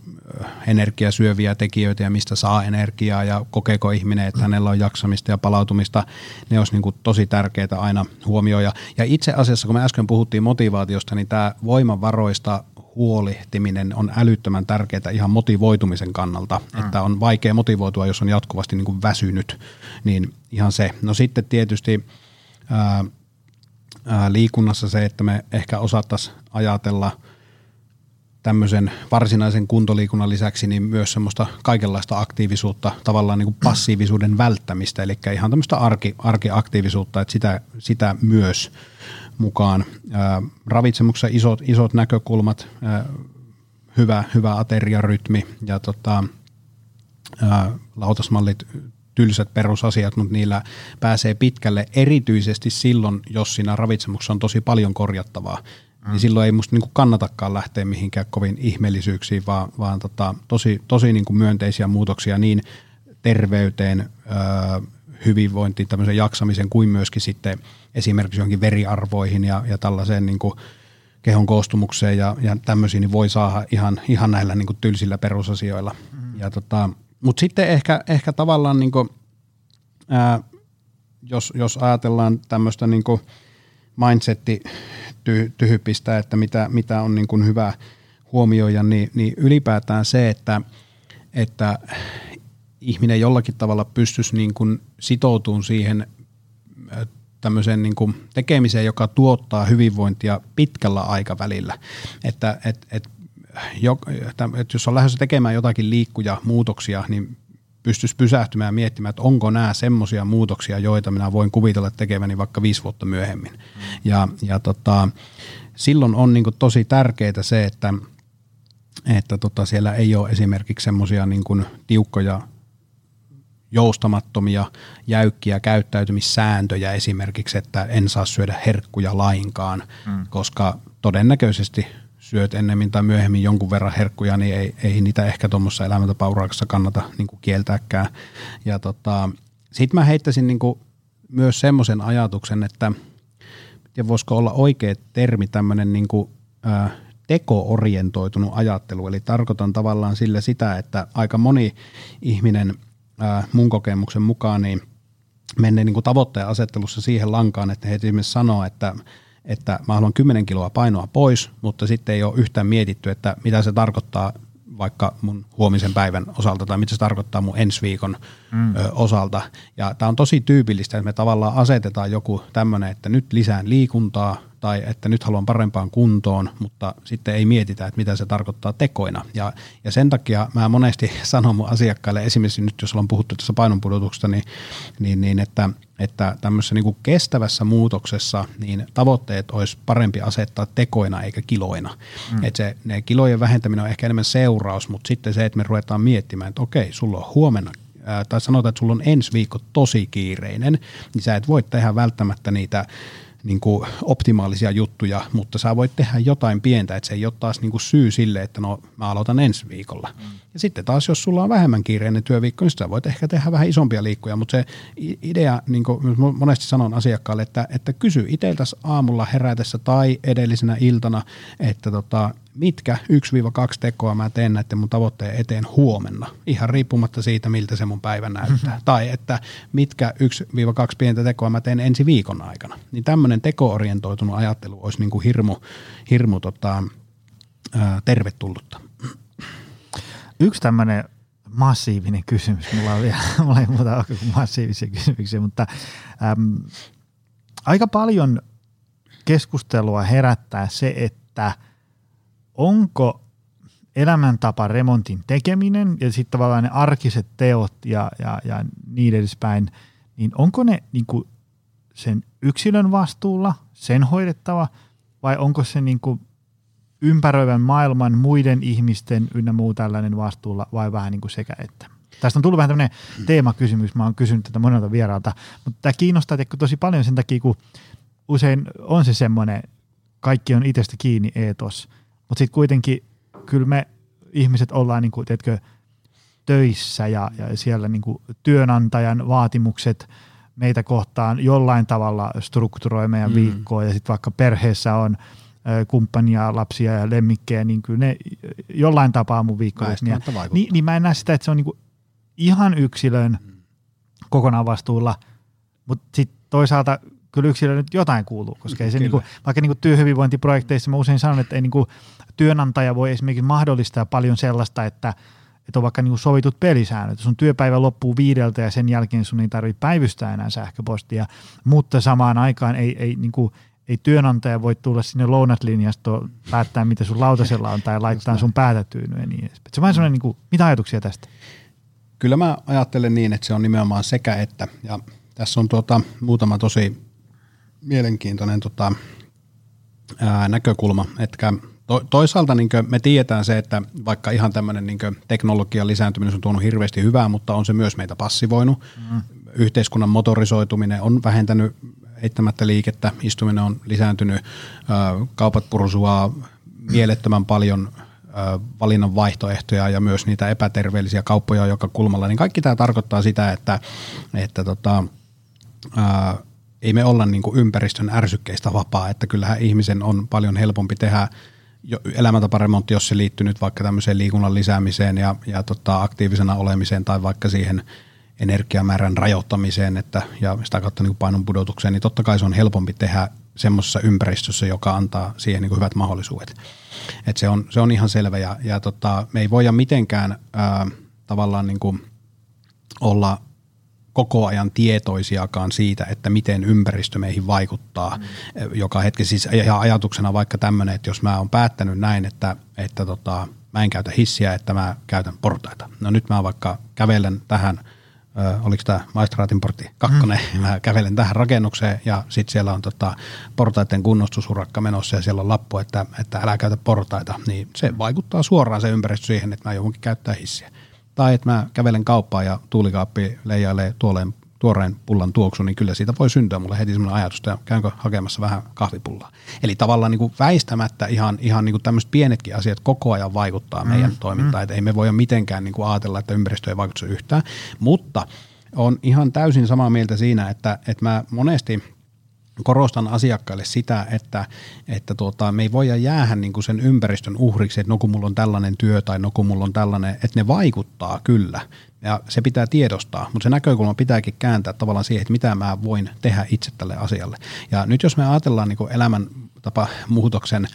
energiasyöviä tekijöitä ja mistä saa energiaa ja kokeeko ihminen, että hänellä on jaksamista ja palautumista. Ne olisi niin kuin tosi tärkeitä aina huomioida. Ja itse asiassa, kun me äsken puhuttiin motivaatiosta, niin tämä voimavaroista huolehtiminen on älyttömän tärkeää ihan motivoitumisen kannalta, mm. että on vaikea motivoitua, jos on jatkuvasti niin kuin väsynyt, niin ihan se. No sitten tietysti ää, ää, liikunnassa se, että me ehkä osattaisiin ajatella tämmöisen varsinaisen kuntoliikunnan lisäksi niin myös semmoista kaikenlaista aktiivisuutta, tavallaan niin kuin passiivisuuden välttämistä, eli ihan tämmöistä arki, arkiaktiivisuutta, että sitä, sitä myös mukaan. Ravitsemuksessa isot, isot näkökulmat, hyvä, hyvä ateriarytmi ja tota, lautasmallit, tylsät perusasiat, mutta niillä pääsee pitkälle erityisesti silloin, jos siinä ravitsemuksessa on tosi paljon korjattavaa. Mm. Niin silloin ei musta niinku kannatakaan lähteä mihinkään kovin ihmeellisyyksiin, vaan, vaan tota, tosi, tosi niinku myönteisiä muutoksia niin terveyteen, hyvinvointiin, tämmöisen jaksamisen kuin myöskin sitten esimerkiksi johonkin veriarvoihin ja, ja tällaiseen niin kuin kehon koostumukseen ja, ja tämmöisiin, niin voi saada ihan, ihan näillä niin kuin tylsillä perusasioilla. Mm. Ja tota, Mutta sitten ehkä, ehkä tavallaan, niin kuin, ää, jos, jos ajatellaan tämmöistä niin mindsetti-tyhypistä, että mitä, mitä on niin kuin hyvä huomioida, niin, niin ylipäätään se, että, että ihminen jollakin tavalla pystyisi niin kuin sitoutumaan siihen tämmöiseen niin kuin tekemiseen, joka tuottaa hyvinvointia pitkällä aikavälillä. Että et, et, jo, et jos on lähdössä tekemään jotakin liikkuja muutoksia, niin pystyisi pysähtymään ja miettimään, että onko nämä semmoisia muutoksia, joita minä voin kuvitella tekeväni vaikka viisi vuotta myöhemmin. Mm. Ja, ja tota, silloin on niin tosi tärkeää se, että, että tota siellä ei ole esimerkiksi semmoisia niin tiukkoja joustamattomia, jäykkiä käyttäytymissääntöjä esimerkiksi, että en saa syödä herkkuja lainkaan, mm. koska todennäköisesti syöt ennemmin tai myöhemmin jonkun verran herkkuja, niin ei, ei niitä ehkä tuommoisessa elämäntapaurauksessa kannata niin kuin kieltääkään. Ja tota, sitten mä heittäisin niin kuin myös semmoisen ajatuksen, että ja voisiko olla oikea termi tämmöinen niin kuin, ä, teko-orientoitunut ajattelu, eli tarkoitan tavallaan sille sitä, että aika moni ihminen – mun kokemuksen mukaan niin menee niin kuin tavoitteen asettelussa siihen lankaan, että he esimerkiksi sanoo, että, että mä haluan 10 kiloa painoa pois, mutta sitten ei ole yhtään mietitty, että mitä se tarkoittaa vaikka mun huomisen päivän osalta tai mitä se tarkoittaa mun ensi viikon mm. ö, osalta. Ja tämä on tosi tyypillistä, että me tavallaan asetetaan joku tämmöinen, että nyt lisään liikuntaa, tai että nyt haluan parempaan kuntoon, mutta sitten ei mietitä, että mitä se tarkoittaa tekoina. Ja, ja sen takia mä monesti sanon mun asiakkaille, esimerkiksi nyt jos ollaan puhuttu tässä painonpudotuksesta, niin, niin, niin että, että tämmöisessä niin kuin kestävässä muutoksessa niin tavoitteet olisi parempi asettaa tekoina eikä kiloina. Mm. Että se, ne kilojen vähentäminen on ehkä enemmän seuraus, mutta sitten se, että me ruvetaan miettimään, että okei, sulla on huomenna tai sanotaan, että sulla on ensi viikko tosi kiireinen, niin sä et voi tehdä välttämättä niitä niin kuin optimaalisia juttuja, mutta sä voit tehdä jotain pientä, että se ei ole taas niin kuin syy sille, että no mä aloitan ensi viikolla. Mm. Ja sitten taas, jos sulla on vähemmän kiireinen työviikko, niin sä voit ehkä tehdä vähän isompia liikkuja, mutta se idea, niin kuin monesti sanon asiakkaalle, että, että kysy itseltäsi aamulla herätessä tai edellisenä iltana, että tota, mitkä 1-2 tekoa mä teen näiden mun tavoitteen eteen huomenna, ihan riippumatta siitä, miltä se mun päivä näyttää. Mm-hmm. Tai että mitkä 1-2 pientä tekoa mä teen ensi viikon aikana. Niin tämmöinen teko-orientoitunut ajattelu olisi niin kuin hirmu, hirmu tota, ää, tervetullutta. Yksi tämmöinen massiivinen kysymys, mulla on vielä, mulla ei muuta kuin massiivisia kysymyksiä, mutta äm, aika paljon keskustelua herättää se, että – onko elämäntapa remontin tekeminen ja sitten tavallaan ne arkiset teot ja, ja, ja niin edespäin, niin onko ne niin kuin sen yksilön vastuulla, sen hoidettava, vai onko se niin kuin ympäröivän maailman muiden ihmisten ynnä muu tällainen vastuulla, vai vähän niin kuin sekä että? Tästä on tullut vähän tämmöinen teemakysymys, mä oon kysynyt tätä monelta vieraalta, mutta tämä kiinnostaa tosi paljon sen takia, kun usein on se semmoinen, kaikki on itsestä kiinni eetos, mutta sitten kuitenkin kyllä me ihmiset ollaan niin kuin, tiedätkö, töissä ja, ja siellä niin kuin työnantajan vaatimukset meitä kohtaan jollain tavalla strukturoi meidän mm. viikkoa ja sitten vaikka perheessä on kumppania, lapsia ja lemmikkejä, niin kyllä ne jollain tapaa mun viikkorytmiä. Niin, niin mä en näe sitä, että se on niinku ihan yksilön mm. kokonaan vastuulla, mutta sitten toisaalta kyllä yksilö nyt jotain kuuluu, koska ei se niinku, vaikka niinku työhyvinvointiprojekteissa mä usein sanon, että ei niinku, työnantaja voi esimerkiksi mahdollistaa paljon sellaista, että että on vaikka niinku sovitut pelisäännöt. Sun työpäivä loppuu viideltä ja sen jälkeen sun ei tarvitse päivystää enää sähköpostia, mutta samaan aikaan ei, ei, niinku, ei työnantaja voi tulla sinne lounatlinjastoon päättää, mitä sun lautasella on tai laittaa sun päätä tyynyä ja niin. Se on vain sellainen, niinku, mitä ajatuksia tästä? Kyllä mä ajattelen niin, että se on nimenomaan sekä että. Ja tässä on tuota, muutama tosi mielenkiintoinen tota, ää, näkökulma, että to, toisaalta niin me tiedetään se, että vaikka ihan tämmöinen niin teknologian lisääntyminen on tuonut hirveästi hyvää, mutta on se myös meitä passivoinut. Mm. Yhteiskunnan motorisoituminen on vähentänyt eittämättä liikettä, istuminen on lisääntynyt, kaupat pursuaa mielettömän paljon valinnan vaihtoehtoja ja myös niitä epäterveellisiä kauppoja joka kulmalla, niin kaikki tämä tarkoittaa sitä, että, että tota, ää, ei me olla niin kuin ympäristön ärsykkeistä vapaa, että kyllähän ihmisen on paljon helpompi tehdä elämäntaparemontti, jos se liittyy nyt vaikka tämmöiseen liikunnan lisäämiseen ja, ja tota, aktiivisena olemiseen tai vaikka siihen energiamäärän rajoittamiseen että, ja sitä kautta niin painon pudotukseen, niin totta kai se on helpompi tehdä semmoisessa ympäristössä, joka antaa siihen niin hyvät mahdollisuudet. Et se, on, se on ihan selvä ja, ja tota, me ei voida mitenkään ää, tavallaan niin kuin olla koko ajan tietoisiakaan siitä, että miten ympäristö meihin vaikuttaa. Mm. Joka hetki siis ja ajatuksena vaikka tämmöinen, että jos mä oon päättänyt näin, että, että tota, mä en käytä hissiä, että mä käytän portaita. No nyt mä vaikka kävelen tähän, ö, oliko tämä maistraatin portti kakkonen, mm. mä kävelen tähän rakennukseen ja sitten siellä on tota, portaiden kunnostusurakka menossa ja siellä on lappu, että, että älä käytä portaita, niin se vaikuttaa suoraan se ympäristö siihen, että mä joudunkin käyttää hissiä. Tai että mä kävelen kauppaan ja tuulikaappi leijailee tuoleen tuoreen pullan tuoksu, niin kyllä siitä voi syntyä mulle heti semmoinen ajatus, että käynkö hakemassa vähän kahvipullaa. Eli tavallaan niin kuin väistämättä ihan, ihan niin kuin tämmöiset pienetkin asiat koko ajan vaikuttaa meidän mm, toimintaan, mm. että ei me voida mitenkään niin kuin ajatella, että ympäristö ei vaikuta yhtään, mutta on ihan täysin samaa mieltä siinä, että, että mä monesti – korostan asiakkaille sitä, että, että tuota, me ei voida jäädä niin kuin sen ympäristön uhriksi, että no kun mulla on tällainen työ tai no kun mulla on tällainen, että ne vaikuttaa kyllä. Ja se pitää tiedostaa, mutta se näkökulma pitääkin kääntää tavallaan siihen, että mitä mä voin tehdä itse tälle asialle. Ja nyt jos me ajatellaan niin kuin elämäntapa muutoksen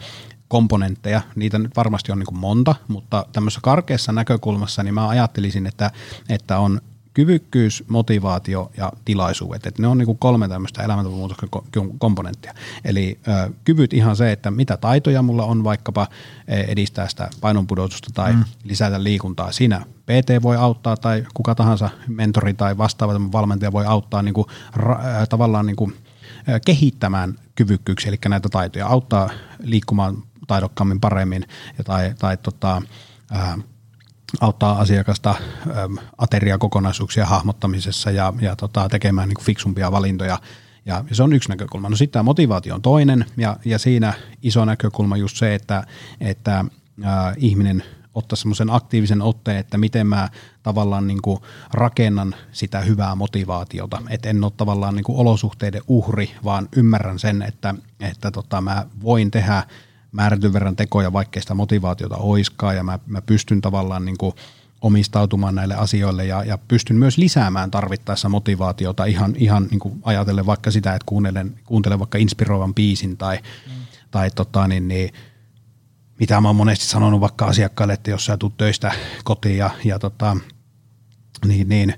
komponentteja, niitä nyt varmasti on niin kuin monta, mutta tämmöisessä karkeassa näkökulmassa niin mä ajattelisin, että, että on kyvykkyys, motivaatio ja tilaisuudet. Et ne on niinku kolme tämmöistä elämäntapamuutoksen komponenttia. Eli ö, kyvyt ihan se, että mitä taitoja mulla on vaikkapa e, edistää sitä painonpudotusta tai mm. lisätä liikuntaa. Siinä PT voi auttaa tai kuka tahansa mentori tai vastaava valmentaja voi auttaa niinku, ra, tavallaan niinku, kehittämään kyvykkyyksiä, eli näitä taitoja, auttaa liikkumaan taidokkaammin paremmin ja tai, tai tota, auttaa asiakasta ähm, ateriakokonaisuuksia hahmottamisessa ja, ja tota, tekemään niin kuin fiksumpia valintoja. Ja, se on yksi näkökulma. No sitten tämä motivaatio on toinen ja, ja siinä iso näkökulma just se, että, että äh, ihminen ottaa semmoisen aktiivisen otteen, että miten mä tavallaan niin kuin rakennan sitä hyvää motivaatiota. Että en ole tavallaan niin kuin olosuhteiden uhri, vaan ymmärrän sen, että, että tota, mä voin tehdä – määrätyn verran tekoja, vaikkei sitä motivaatiota oiskaan, ja mä, mä pystyn tavallaan niin kuin omistautumaan näille asioille ja, ja pystyn myös lisäämään tarvittaessa motivaatiota ihan, ihan niin kuin ajatellen vaikka sitä, että kuuntelen, kuuntelen vaikka inspiroivan biisin tai, mm. tai tota, niin, niin, mitä mä oon monesti sanonut vaikka asiakkaille, että jos sä tulet töistä kotiin ja, ja tota, niin, niin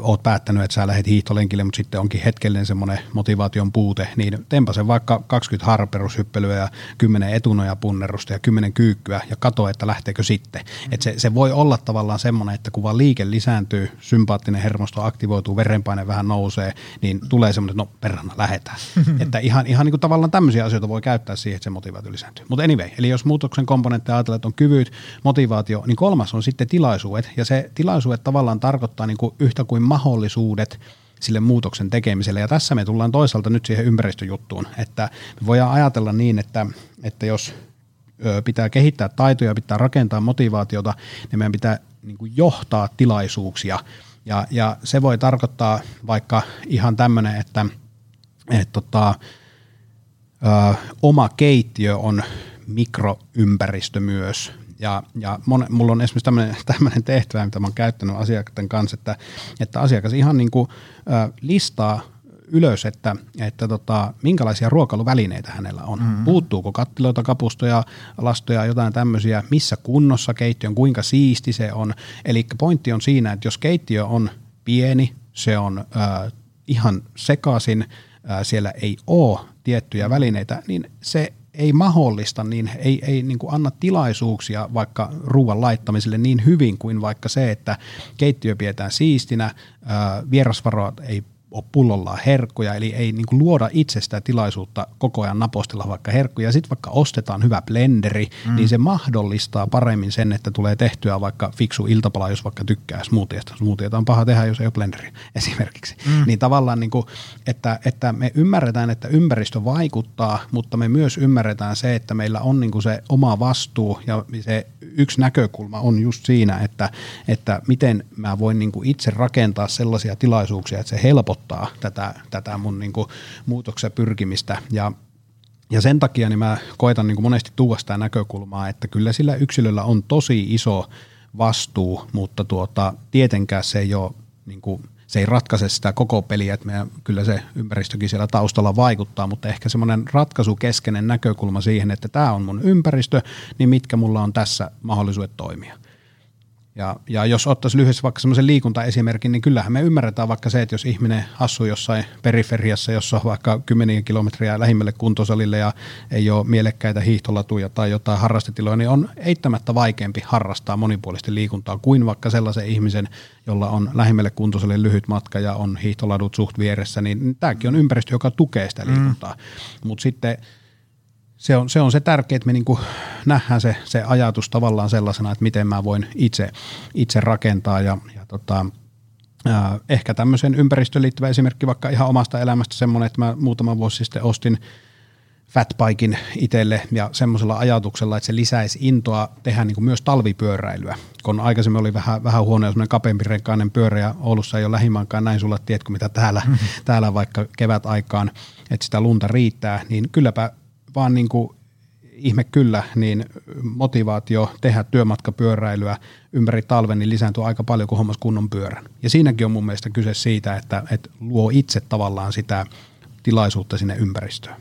oot päättänyt, että sä lähdet hiihtolenkille, mutta sitten onkin hetkellinen semmoinen motivaation puute, niin tempa sen vaikka 20 harperushyppelyä ja 10 etunoja punnerusta ja 10 kyykkyä ja kato, että lähteekö sitten. Mm-hmm. Et se, se voi olla tavallaan semmoinen, että kun vaan liike lisääntyy, sympaattinen hermosto aktivoituu, verenpaine vähän nousee, niin tulee semmoinen, että no perhana, lähetään. että ihan, ihan niin kuin tavallaan tämmöisiä asioita voi käyttää siihen, että se motivaatio lisääntyy. Mutta anyway, eli jos muutoksen komponentteja ajatellaan, että on kyvyt, motivaatio, niin kolmas on sitten tilaisuudet, ja se tilaisuudet tavallaan tarkoittaa niin kuin yhtä kuin mahdollisuudet sille muutoksen tekemiselle. Ja tässä me tullaan toisaalta nyt siihen ympäristöjuttuun, että me voidaan ajatella niin, että, että jos pitää kehittää taitoja, pitää rakentaa motivaatiota, niin meidän pitää niin kuin johtaa tilaisuuksia Ja, ja se voi tarkoittaa vaikka ihan tämmöinen, että et tota, ö, oma keittiö on mikroympäristö myös. Ja, ja mon, mulla on esimerkiksi tämmöinen, tämmöinen tehtävä, mitä mä oon käyttänyt asiakkaiden kanssa, että, että asiakas ihan niin kuin, ö, listaa ylös, että, että tota, minkälaisia ruokailuvälineitä hänellä on. Mm-hmm. Puuttuuko kattiloita, kapustoja, lastoja, jotain tämmöisiä, missä kunnossa keittiö on, kuinka siisti se on. Eli pointti on siinä, että jos keittiö on pieni, se on äh, ihan sekaisin, äh, siellä ei ole tiettyjä välineitä, niin se ei mahdollista, niin ei, ei niin kuin anna tilaisuuksia vaikka ruoan laittamiselle niin hyvin kuin vaikka se, että keittiö pidetään siistinä, vierasvaroa ei ole pullollaan herkkuja, eli ei niin luoda itsestä tilaisuutta koko ajan napostella vaikka herkkuja. Sitten vaikka ostetaan hyvä blenderi, mm. niin se mahdollistaa paremmin sen, että tulee tehtyä vaikka fiksu iltapala, jos vaikka tykkää smoothiesta. Smoothieta on paha tehdä, jos ei ole blenderi esimerkiksi. Mm. Niin tavallaan, niin kuin, että, että me ymmärretään, että ympäristö vaikuttaa, mutta me myös ymmärretään se, että meillä on niin se oma vastuu ja se yksi näkökulma on just siinä, että, että miten mä voin niin itse rakentaa sellaisia tilaisuuksia, että se helpottaa helpottaa tätä, tätä mun niin kuin muutoksen pyrkimistä ja ja sen takia niin mä koitan niin monesti tuoda sitä näkökulmaa, että kyllä sillä yksilöllä on tosi iso vastuu, mutta tuota, tietenkään se ei ole, niin kuin, se ei ratkaise sitä koko peliä, että meidän, kyllä se ympäristökin siellä taustalla vaikuttaa, mutta ehkä semmoinen ratkaisukeskeinen näkökulma siihen, että tämä on mun ympäristö, niin mitkä mulla on tässä mahdollisuudet toimia. Ja, ja jos ottaisi lyhyesti vaikka semmoisen liikuntaesimerkin, niin kyllähän me ymmärretään vaikka se, että jos ihminen asuu jossain periferiassa, jossa on vaikka kymmeniä kilometriä lähimmälle kuntosalille ja ei ole mielekkäitä hiihtolatuja tai jotain harrastetiloja, niin on eittämättä vaikeampi harrastaa monipuolisesti liikuntaa kuin vaikka sellaisen ihmisen, jolla on lähimmälle kuntosalille lyhyt matka ja on hiihtoladut suht vieressä, niin tämäkin on ympäristö, joka tukee sitä liikuntaa. Mm. Mutta sitten se on, se on se tärkeä, että me niin nähdään se, se ajatus tavallaan sellaisena, että miten mä voin itse, itse rakentaa ja, ja tota, äh, ehkä tämmöisen ympäristöön liittyvä esimerkki vaikka ihan omasta elämästä semmoinen, että mä muutama vuosi sitten ostin fatbikin itselle ja semmoisella ajatuksella, että se lisäisi intoa tehdä niin myös talvipyöräilyä. Kun aikaisemmin oli vähän, vähän huono ja semmoinen kapeampi renkainen pyörä ja Oulussa ei ole lähimaankaan näin sulla, tiedätkö mitä täällä, mm-hmm. täällä vaikka kevät aikaan, että sitä lunta riittää, niin kylläpä vaan niin kuin ihme kyllä, niin motivaatio tehdä työmatkapyöräilyä ympäri talven niin lisääntyy aika paljon, kuin hommas kunnon pyörän. Ja siinäkin on mun mielestä kyse siitä, että, että luo itse tavallaan sitä tilaisuutta sinne ympäristöön.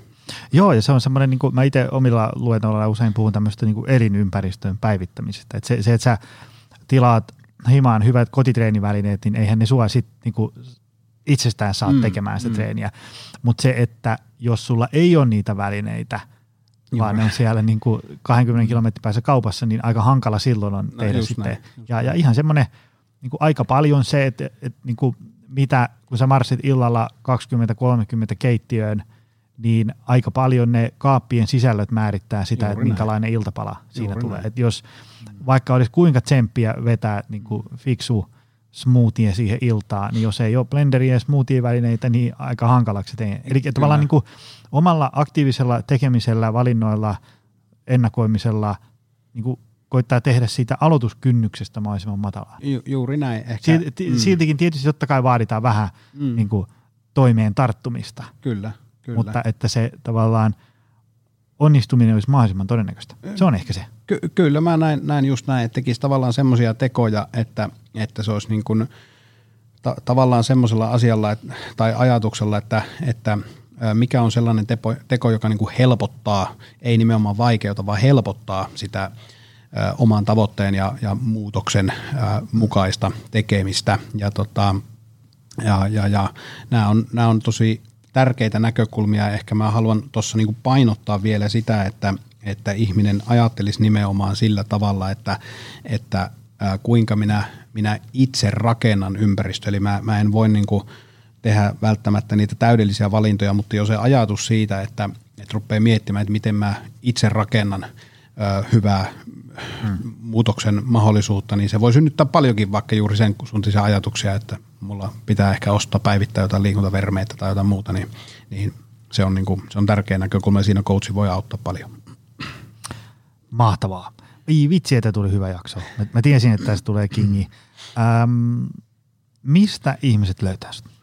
Joo, ja se on semmoinen, niin kuin mä itse omilla luennoilla usein puhun tämmöistä niin kuin elinympäristön päivittämisestä. Että se, se, että sä tilaat himaan hyvät kotitreenivälineet, niin eihän ne sua sitten niin itsestään saa mm, tekemään sitä mm. treeniä. Mutta se, että jos sulla ei ole niitä välineitä, Joo. vaan ne on siellä niin kuin 20 kilometrin päässä kaupassa, niin aika hankala silloin on no, tehdä sitten. Näin, ja, ja ihan semmoinen niin kuin aika paljon se, että, että niin kuin mitä, kun sä marssit illalla 20-30 keittiöön, niin aika paljon ne kaappien sisällöt määrittää sitä, Juuri että minkälainen näin. iltapala siinä Juuri tulee. Että jos vaikka olisi kuinka tsemppiä vetää niin kuin fiksu – smoothie siihen iltaan, niin jos ei ole blenderiä ja smoothie-välineitä, niin aika hankalaksi teen. Eli Kyllä. tavallaan niin kuin omalla aktiivisella tekemisellä, valinnoilla, ennakoimisella niin kuin koittaa tehdä siitä aloituskynnyksestä mahdollisimman matalaa. Ju, juuri näin. Ehkä. Silti, mm. Siltikin tietysti totta kai vaaditaan vähän mm. niin kuin, toimeen tarttumista. Kyllä, kyllä. Mutta että se tavallaan – onnistuminen olisi mahdollisimman todennäköistä. Se on ehkä se. Ky- kyllä mä näin, näin just näin, että tekisi tavallaan semmoisia tekoja, että, että se olisi niin kuin, ta- tavallaan semmoisella asialla että, tai ajatuksella, että, että mikä on sellainen tepo, teko, joka niin kuin helpottaa, ei nimenomaan vaikeuta, vaan helpottaa sitä ö, oman tavoitteen ja, ja muutoksen ö, mukaista tekemistä. Ja, tota, ja, ja, ja nämä, on, nämä on tosi tärkeitä näkökulmia. Ehkä mä haluan tuossa niin painottaa vielä sitä, että, että ihminen ajattelisi nimenomaan sillä tavalla, että, että ää, kuinka minä, minä itse rakennan ympäristö. Eli mä, mä en voi niin kuin tehdä välttämättä niitä täydellisiä valintoja, mutta jo se ajatus siitä, että, että rupeaa miettimään, että miten mä itse rakennan ää, hyvää hmm. muutoksen mahdollisuutta, niin se voi synnyttää paljonkin vaikka juuri sen suuntisia ajatuksia, että mulla pitää ehkä ostaa päivittää jotain liikuntavermeitä tai jotain muuta, niin, niin se, on, niin kuin, se on tärkeä näkökulma ja siinä coachi voi auttaa paljon. Mahtavaa. Ei vitsi, että tuli hyvä jakso. Mä, mä tiesin, että tästä tulee kingi. Ähm, Mistä ihmiset löytää sinut?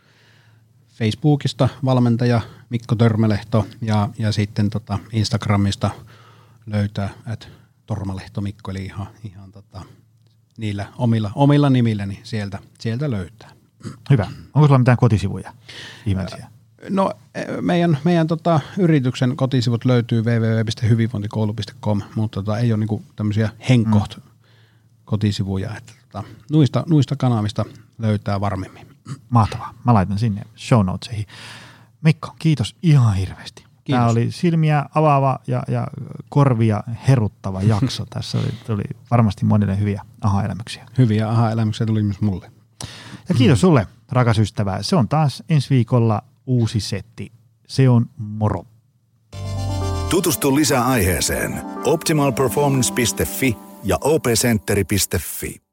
Facebookista valmentaja Mikko Törmälehto ja, ja sitten tota Instagramista löytää, että Tormalehto Mikko, eli ihan, ihan tota, niillä omilla, omilla nimillä, niin sieltä, sieltä löytää. Hyvä. Onko sulla mitään kotisivuja ihmisiä? No meidän, meidän tota, yrityksen kotisivut löytyy www.hyvinvointikoulu.com, mutta tota, ei ole niinku tämmöisiä henkoht mm. kotisivuja. Että, tota, nuista, nuista kanavista löytää varmemmin. Mahtavaa. Mä laitan sinne show notesihin. Mikko, kiitos ihan hirveästi. Kiitos. Tämä oli silmiä avaava ja, ja korvia heruttava jakso. Tässä oli, tuli varmasti monille hyviä aha-elämyksiä. Hyviä aha-elämyksiä tuli myös mulle. Ja kiitos sulle, rakas ystävä. Se on taas ensi viikolla uusi setti. Se on moro. Tutustu lisää aiheeseen optimalperformance.fi ja opcenteri.fi.